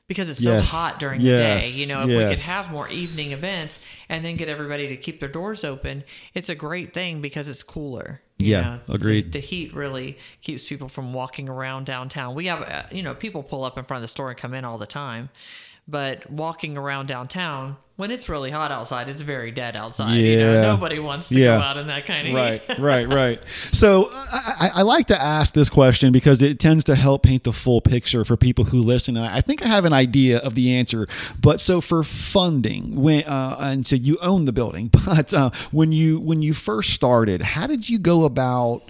because it's so Yes. hot during Yes. the day. You know, if we could have more evening events and then get everybody to keep their doors open, it's a great thing because it's cooler. Yeah, know. agreed. The, the heat really keeps people from walking around downtown. We have, uh, you know, people pull up in front of the store and come in all the time. But walking around downtown, when it's really hot outside, it's very dead outside. You Yeah. know, nobody wants to Yeah. go out in that kind of Right, heat. <laughs> right, right. So I, I, I like to ask this question because it tends to help paint the full picture for people who listen. And I think I have an idea of the answer. But so for funding, when uh, and so you own the building, <laughs> but uh, when you when you first started, how did you go about?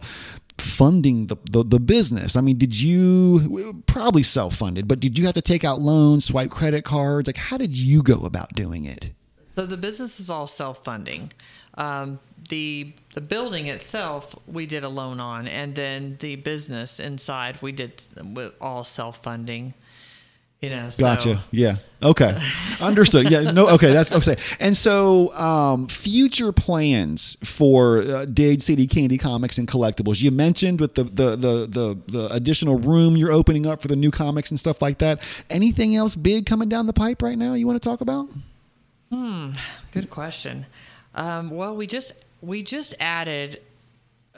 Funding the, the, the business i mean did you probably self-funded but did you have to take out loans swipe credit cards like how did you go about doing it So the business is all self-funding. Um, the the building itself we did a loan on, and then the business inside we did all self-funding. You know, so- Gotcha. Yeah. Okay. <laughs> Understood. Yeah. No. Okay. That's okay. And so, um, future plans for uh, Dade City Candy Comics and Collectibles. You mentioned with the, the the the the additional room you're opening up for the new comics and stuff like that. Anything else big coming down the pipe right now? You want to talk about? Hmm. Good question. Um, well, we just we just added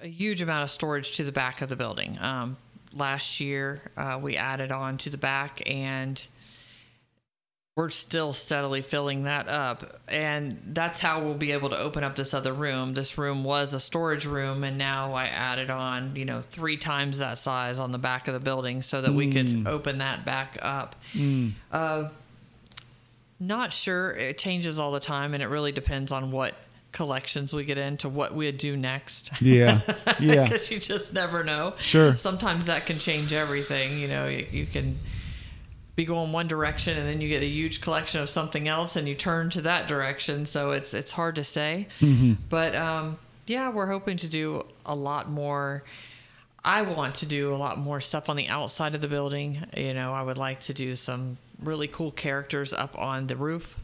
a huge amount of storage to the back of the building. Um, last year, uh, we added on to the back, and we're still steadily filling that up. And that's how we'll be able to open up this other room. This room was a storage room, and now I added on, you know, three times that size on the back of the building so that we could open that back up. Uh, not sure. It changes all the time, and it really depends on what collections we get into, what we do next. Yeah. <laughs> Yeah. Because you just never know. Sure. Sometimes that can change everything. You know, you, you can be going one direction and then you get a huge collection of something else and you turn to that direction. So it's it's hard to say. But um, yeah, we're hoping to do a lot more. I want to do a lot more stuff on the outside of the building. You know, I would like to do some really cool characters up on the roof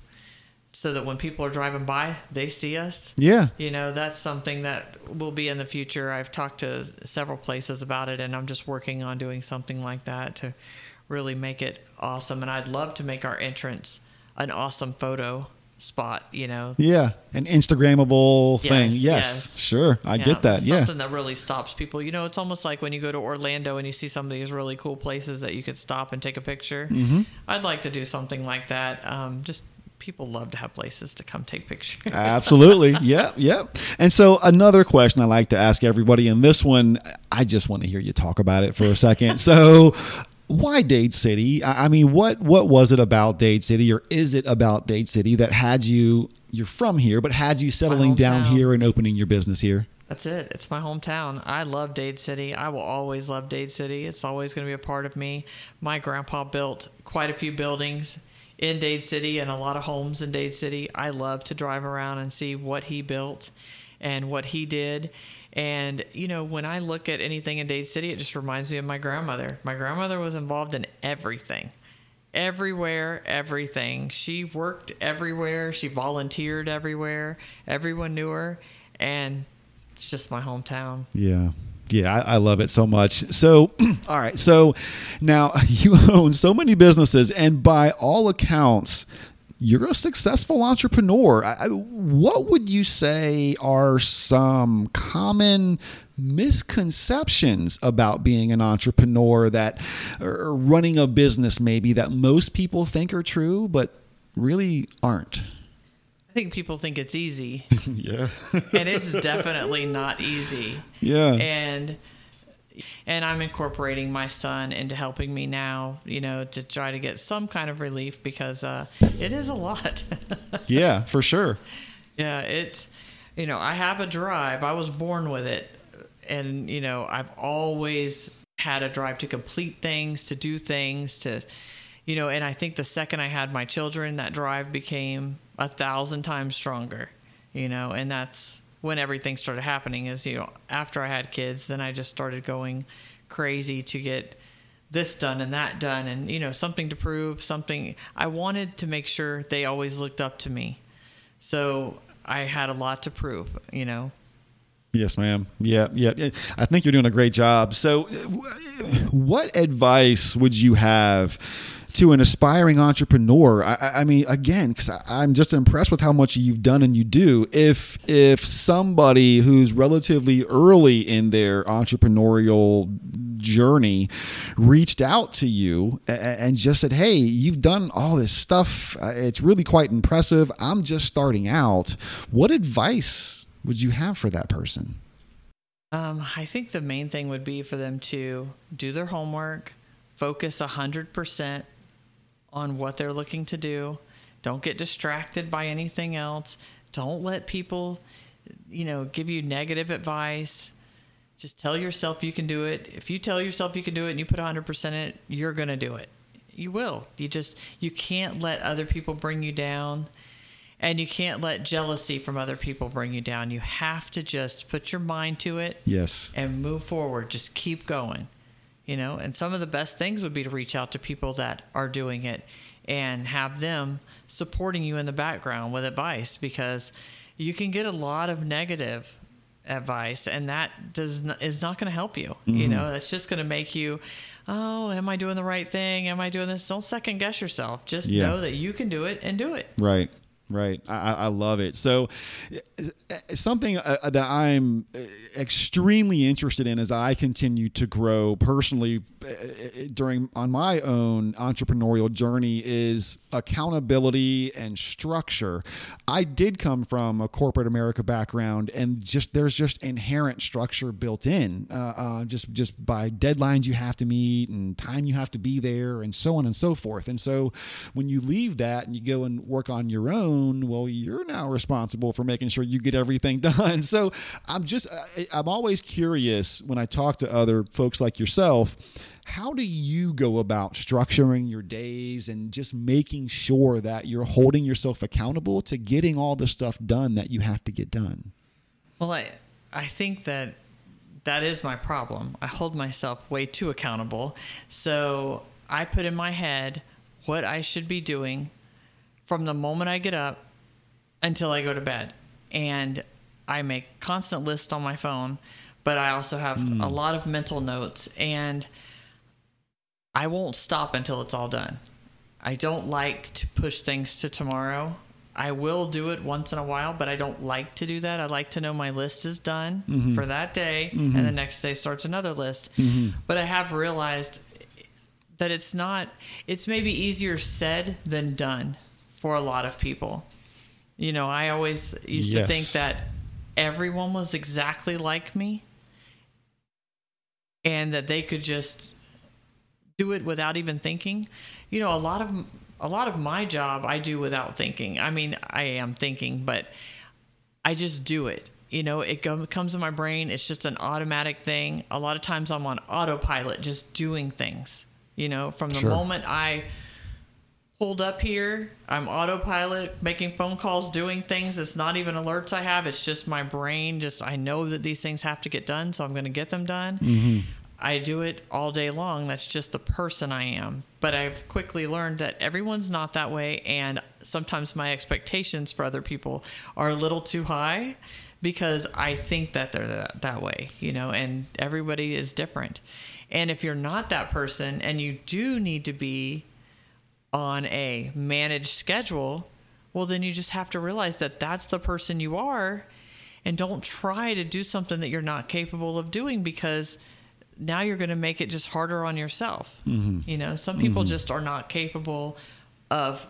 so that when people are driving by, they see us. Yeah. You know, that's something that will be in the future. I've talked to several places about it, and I'm just working on doing something like that to really make it awesome. And I'd love to make our entrance an awesome photo spot, you know. Yeah. An Instagrammable thing. Yes, Yes. yes. Sure. I get that. Yeah. Something that really stops people. You know, it's almost like when you go to Orlando and you see some of these really cool places that you could stop and take a picture. Mm-hmm. I'd like to do something like that. Um, just people love to have places to come take pictures. <laughs> Absolutely. Yep. Yep. And so another question I like to ask everybody, and this one, I just want to hear you talk about it for a second. So why Dade City? I mean, what what was it about Dade City, or is it about Dade City that had you? You're from here, but had you settling down here and opening your business here? That's it. It's my hometown. I love Dade City. I will always love Dade City. It's always going to be a part of me. My grandpa built quite a few buildings in Dade City and a lot of homes in Dade City. I love to drive around and see what he built and what he did. And, you know, when I look at anything in Dade City, it just reminds me of my grandmother. My grandmother was involved in everything everywhere, everything. She worked everywhere. She volunteered everywhere. Everyone knew her. And it's just my hometown. Yeah. Yeah, I, I love it so much. So, <clears throat> all right. So now <laughs> you own so many businesses, and by all accounts, you're a successful entrepreneur. I, what would you say are some common misconceptions about being an entrepreneur that or running a business maybe that most people think are true but really aren't? I think people think it's easy, <laughs> yeah. and it's definitely not easy. yeah. And and I'm incorporating my son into helping me now, you know, to try to get some kind of relief because uh, it is a lot. <laughs> yeah, for sure. yeah, it's you know, I have a drive. I was born with it, and you know, I've always had a drive to complete things, to do things, to you know, and I think the second I had my children, that drive became a thousand times stronger, you know, and that's when everything started happening is, you know, after I had kids, then I just started going crazy to get this done and that done and, you know, something to prove, something I wanted to make sure they always looked up to me. So I had a lot to prove, you know, Yes, ma'am. Yeah, yeah. I think you're doing a great job. So, uh, what advice would you have to an aspiring entrepreneur? I, I- mean, again, because I'm just impressed with how much you've done and you do. If if somebody who's relatively early in their entrepreneurial journey reached out to you and just said, "Hey, you've done all this stuff. Uh, It's really quite impressive. I'm just starting out." What advice would you have for that person? Um, I think the main thing would be for them to do their homework, focus 100% on what they're looking to do. Don't get distracted by anything else. Don't let people, you know, give you negative advice. Just tell yourself you can do it. If you tell yourself you can do it and you put 100% in it, you're going to do it. You will. You just you can't let other people bring you down. And you can't let jealousy from other people bring you down. You have to just put your mind to it Yes. and move forward. Just keep going. You know, and some of the best things would be to reach out to people that are doing it and have them supporting you in the background with advice because you can get a lot of negative advice and that does not, is not going to help you. You Mm-hmm. know, that's just going to make you, oh, am I doing the right thing? Am I doing this? Don't second guess yourself. Just Yeah. know that you can do it and do it. Right. Right. I, I love it. So, uh, something uh, that I'm uh, extremely interested in as I continue to grow personally uh, during on my own entrepreneurial journey is accountability and structure. I did come from a corporate America background, and just there's just inherent structure built in, uh, uh, just just by deadlines you have to meet and time you have to be there, and so on and so forth. And so, when you leave that and you go and work on your own well, you're now responsible for making sure you get everything <laughs> done. So I'm just, I, I'm always curious when I talk to other folks like yourself. How do you go about structuring your days and just making sure that you're holding yourself accountable to getting all the stuff done that you have to get done? Well, I I think that that is my problem. I hold myself way too accountable. So I put in my head what I should be doing from the moment I get up until I go to bed. And I make constant lists on my phone, but I also have mm. a lot of mental notes and I won't stop until it's all done. I don't like to push things to tomorrow. I will do it once in a while, but I don't like to do that. I like to know my list is done mm-hmm. for that day, mm-hmm. and the next day starts another list. Mm-hmm. But I have realized that it's not, it's maybe easier said than done for a lot of people. You know, I always used yes. to think that everyone was exactly like me and that they could just do it without even thinking. You know, a lot of a lot of my job I do without thinking. I mean, I am thinking, but I just do it. You know, it comes in my brain. It's just an automatic thing. A lot of times I'm on autopilot, just doing things. You know, from the sure. moment I pulled up here, I'm autopilot, making phone calls, doing things. It's not even alerts I have. It's just my brain. Just I know that these things have to get done, so I'm going to get them done. Mm-hmm. I do it all day long. That's just the person I am. But I've quickly learned that everyone's not that way. And sometimes my expectations for other people are a little too high because I think that they're that, that way, you know, and everybody is different. And if you're not that person and you do need to be on a managed schedule, well, then you just have to realize that that's the person you are. And don't try to do something that you're not capable of doing because now you're going to make it just harder on yourself. Mm-hmm. You know, some people mm-hmm. just are not capable of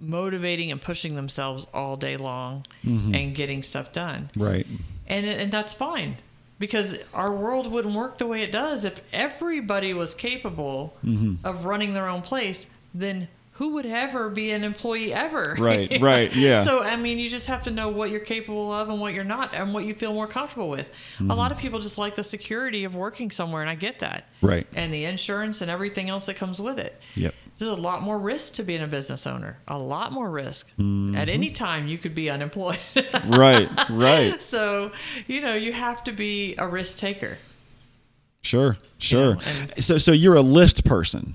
motivating and pushing themselves all day long mm-hmm. and getting stuff done. Right. And and that's fine because our world wouldn't work the way it does if everybody was capable mm-hmm. of running their own place. Then who would ever be an employee ever? Right, <laughs> right, yeah. so, I mean, you just have to know what you're capable of and what you're not and what you feel more comfortable with. Mm-hmm. A lot of people just like the security of working somewhere, and I get that. Right. And the insurance and everything else that comes with it. Yep. There's a lot more risk to being a business owner. A lot more risk. Mm-hmm. At any time, you could be unemployed. <laughs> right, right. So, you know, you have to be a risk taker. Sure, sure. You know, so, so you're a list person.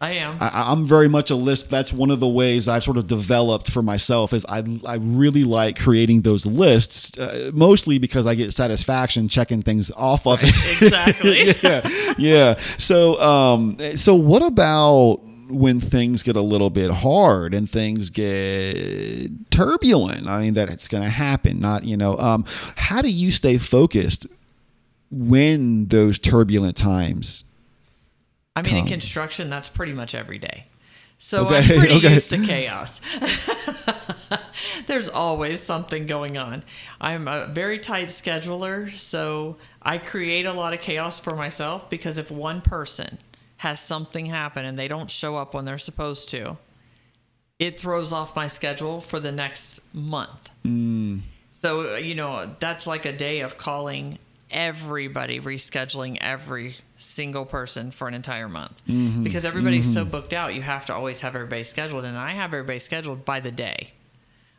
I am. I, am very much a list. That's one of the ways I've sort of developed for myself. Is I I really like creating those lists, uh, mostly because I get satisfaction checking things off of it. <laughs> Exactly. <laughs> yeah, yeah. So um, so what about when things get a little bit hard and things get turbulent? I mean that it's going to happen. Not you know. Um, how do you stay focused when those turbulent times I mean, in construction, that's pretty much every day. So okay. I'm pretty <laughs> okay. used to chaos. <laughs> There's always something going on. I'm a very tight scheduler, so I create a lot of chaos for myself because if one person has something happen and they don't show up when they're supposed to, it throws off my schedule for the next month. Mm. So, you know, that's like a day of calling everybody rescheduling every single person for an entire month mm-hmm. because everybody's mm-hmm. so booked out you have to always have everybody scheduled and i have everybody scheduled by the day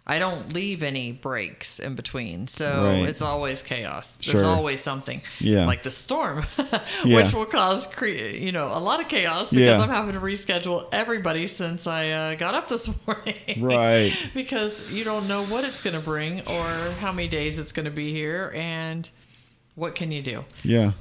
i don't leave any breaks in between so right. it's always chaos there's sure. always something yeah like the storm <laughs> yeah. which will cause cre- you know a lot of chaos because yeah. i'm having to reschedule everybody since i uh, got up this <laughs> morning right <laughs> because you don't know what it's going to bring or how many days it's going to be here and what can you do? Yeah.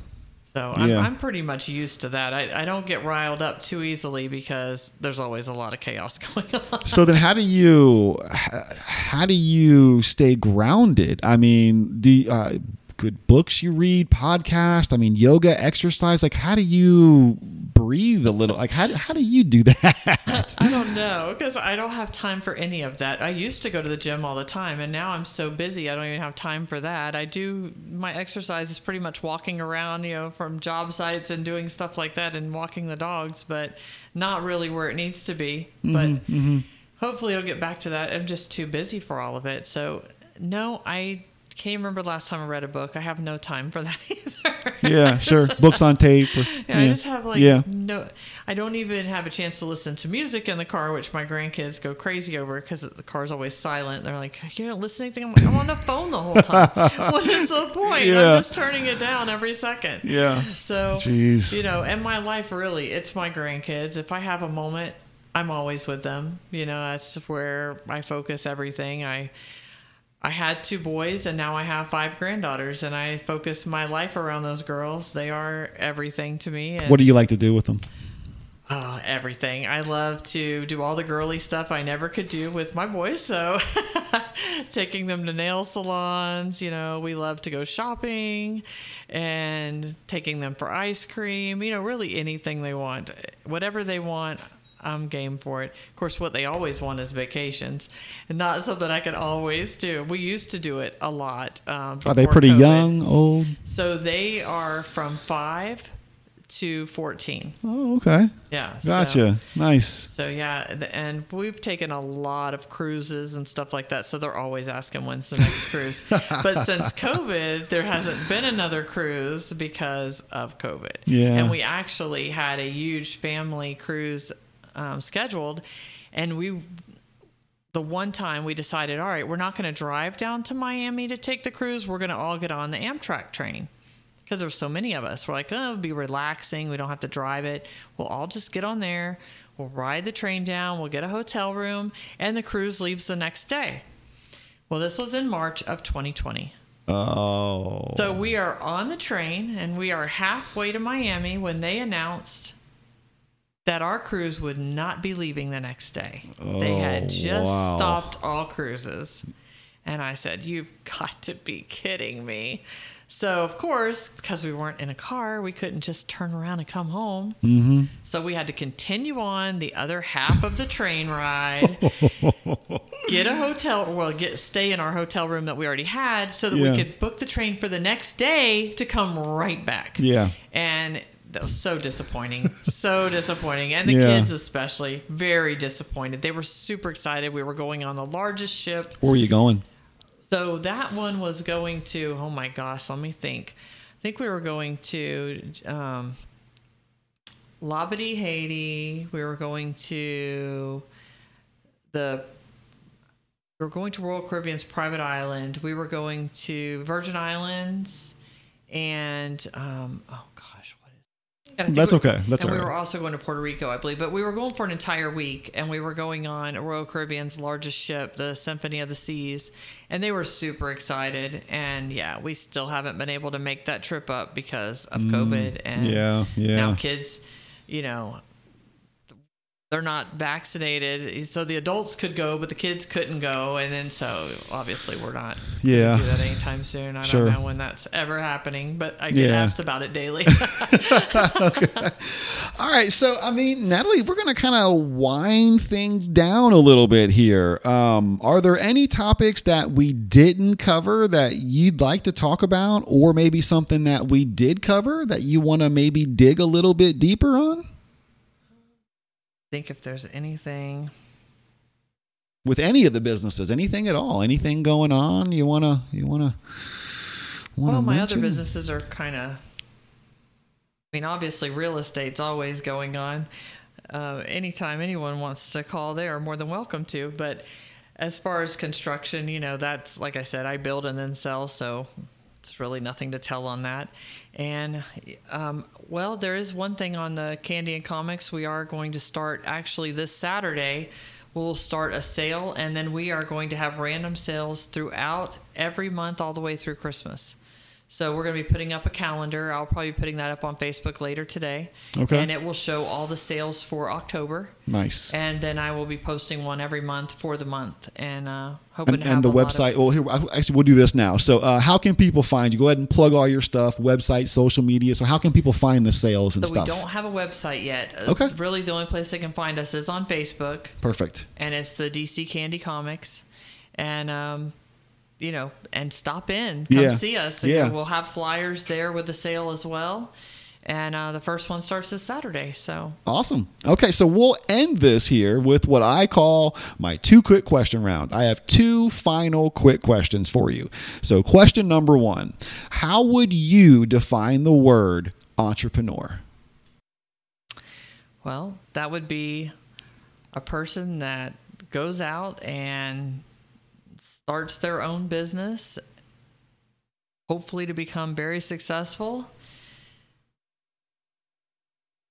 So I'm, yeah. I'm pretty much used to that. I, I don't get riled up too easily because there's always a lot of chaos <laughs> going on. So then, how do you how do you stay grounded? I mean, do uh, good books you read, podcast? I mean, yoga, exercise. Like, how do you breathe a little. Like, how, how do you do that? <laughs> I don't know because I don't have time for any of that. I used to go to the gym all the time, and now I'm so busy, I don't even have time for that. I do my exercise is pretty much walking around, you know, from job sites and doing stuff like that and walking the dogs, but not really where it needs to be. Mm-hmm, but mm-hmm. hopefully I'll get back to that. I'm just too busy for all of it. So no, I can't remember the last time I read a book. I have no time for that <laughs> either. Yeah, <laughs> sure. Books on tape. Or, Yeah, I just have like Yeah. no. I don't even have a chance to listen to music in the car, which my grandkids go crazy over because the car's always silent. They're like, "You don't listen to anything." I'm like, "I'm on the phone the whole time. <laughs> what is the point? Yeah. I'm just turning it down every second. Yeah. So, Jeez. you know, and my life really, it's my grandkids. If I have a moment, I'm always with them. You know, that's where I focus everything. I I had two boys and now I have five granddaughters and I focus my life around those girls. They are everything to me. And, What do you like to do with them? Oh, everything. I love to do all the girly stuff I never could do with my boys. So, <laughs> taking them to nail salons, you know, we love to go shopping and taking them for ice cream, you know, really anything they want. Whatever they want, I'm game for it. Of course, what they always want is vacations, and not something I can always do. We used to do it a lot. Um, Are they pretty COVID. young, old? So, they are from five to 14. Oh, okay. Yeah. so- Gotcha. nice. so yeah, and we've taken a lot of cruises and stuff like that. So they're always asking when's the next cruise. <laughs> But since COVID, there hasn't been another cruise because of COVID. Yeah. And we actually had a huge family cruise um, scheduled, and we. The one time we decided, all right, we're not going to drive down to Miami to take the cruise. We're going to all get on the Amtrak train because there's so many of us. We're like, oh, it'll be relaxing. We don't have to drive it. We'll all just get on there. We'll ride the train down. We'll get a hotel room, and the cruise leaves the next day. Well, this was in March of 2020. Oh. So we are on the train, and we are halfway to Miami when they announced that our cruise would not be leaving the next day. they Oh, had just wow. stopped all cruises. And I said, You've <laughs> got to be kidding me. So, of course, because we weren't in a car, we couldn't just turn around and come home. Mm-hmm. So, we had to continue on the other half of the train ride, <laughs> get a hotel, well, get stay in our hotel room that we already had so that Yeah. we could book the train for the next day to come right back. Yeah. And that was so disappointing. so <laughs> disappointing. And the Yeah. kids, especially, very disappointed. They were super excited. We were going on the largest ship. Where are you going? So that one was going to, oh my gosh, let me think. I think we were going to um, Labadee, Haiti. We were going to the. We were going to Royal Caribbean's private island. We were going to Virgin Islands, and um, oh gosh, what is? And I think That's we- okay. That's and we were also going to Puerto Rico, I believe. But we were going for an entire week, and we were going on Royal Caribbean's largest ship, the Symphony of the Seas, and they were super excited. And yeah, we still haven't been able to make that trip up because of COVID. And Mm, yeah, yeah. now kids, you know, they're not vaccinated, so the adults could go, but the kids couldn't go, and then so obviously we're not Yeah. do that anytime soon. I Sure. don't know when that's ever happening, but I get Yeah. asked about it daily. <laughs> <laughs> All right, so I mean, Natalie, we're going to kind of wind things down a little bit here. Um, are there any topics that we didn't cover that you'd like to talk about, or maybe something that we did cover that you want to maybe dig a little bit deeper on think if there's anything. with any of the businesses, anything at all, anything going on you want to you want to Well, my other businesses are kind of. I mean, obviously, real estate's always going on. Uh, anytime anyone wants to call, they are more than welcome to. But as far as construction, you know, that's like I said, I build and then sell, so it's really nothing to tell on that. And um, well, there is one thing on the Candy and Comics. We are going to start actually this Saturday. We'll start a sale, and then we are going to have random sales throughout every month, all the way through Christmas. So we're going to be putting up a calendar. I'll probably be putting that up on Facebook later today. Okay. And it will show all the sales for October. Nice. And then I will be posting one every month for the month, and uh, hoping And, to have and the lot of- website. well, here actually, we'll do this now. So, uh, how can people find you? Go ahead and plug all your stuff, website, social media. So, how can people find the sales and So stuff? we don't have a website yet. Uh, Okay. Really, the only place they can find us is on Facebook, Perfect. and it's the DC Candy Comics, and um, you know, and stop in, come Yeah. see us. And Yeah. We'll have flyers there with the sale as well. and uh, the first one starts this Saturday. So Awesome. Okay, so we'll end this here with what I call my two quick question round. I have two final quick questions for you. So, question number one How would you define the word entrepreneur? Well, that would be a person that goes out and starts their own business, hopefully to become very successful,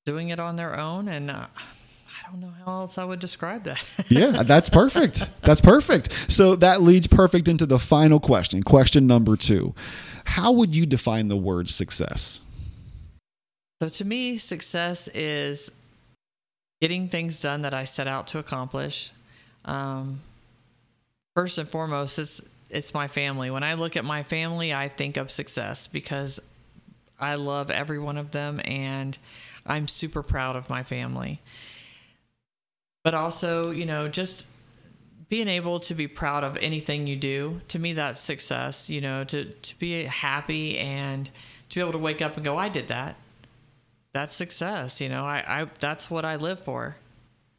doing it on their own. And uh, I don't know how else I would describe that. <laughs> yeah, that's perfect. That's perfect. So, that leads perfect into the final question. Question number two How would you define the word success? So, to me, success is getting things done that I set out to accomplish. Um, first and foremost, it's it's my family. When I look at my family, I think of success because I love every one of them, and I'm super proud of my family. But also, you know, just being able to be proud of anything you do to me that's success you know to to be happy and to be able to wake up and go i did that that's success you know i, I that's what i live for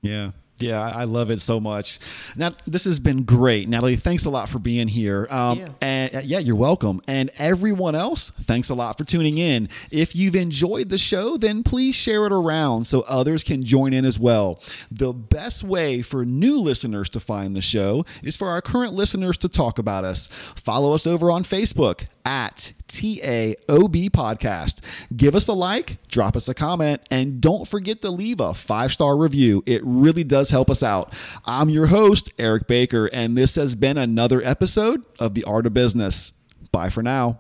Yeah. Yeah, I love it so much. Now, this has been great. Natalie, thanks a lot for being here. Um. And uh, yeah, you're welcome. And everyone else, thanks a lot for tuning in. If you've enjoyed the show, then please share it around so others can join in as well. The best way for new listeners to find the show is for our current listeners to talk about us. Follow us over on Facebook at TAOB Podcast. Give us a like, drop us a comment, and don't forget to leave a five star review. It really does help us out. I'm your host, Eric Baker, and this has been another episode of The Art of Business. Bye for now.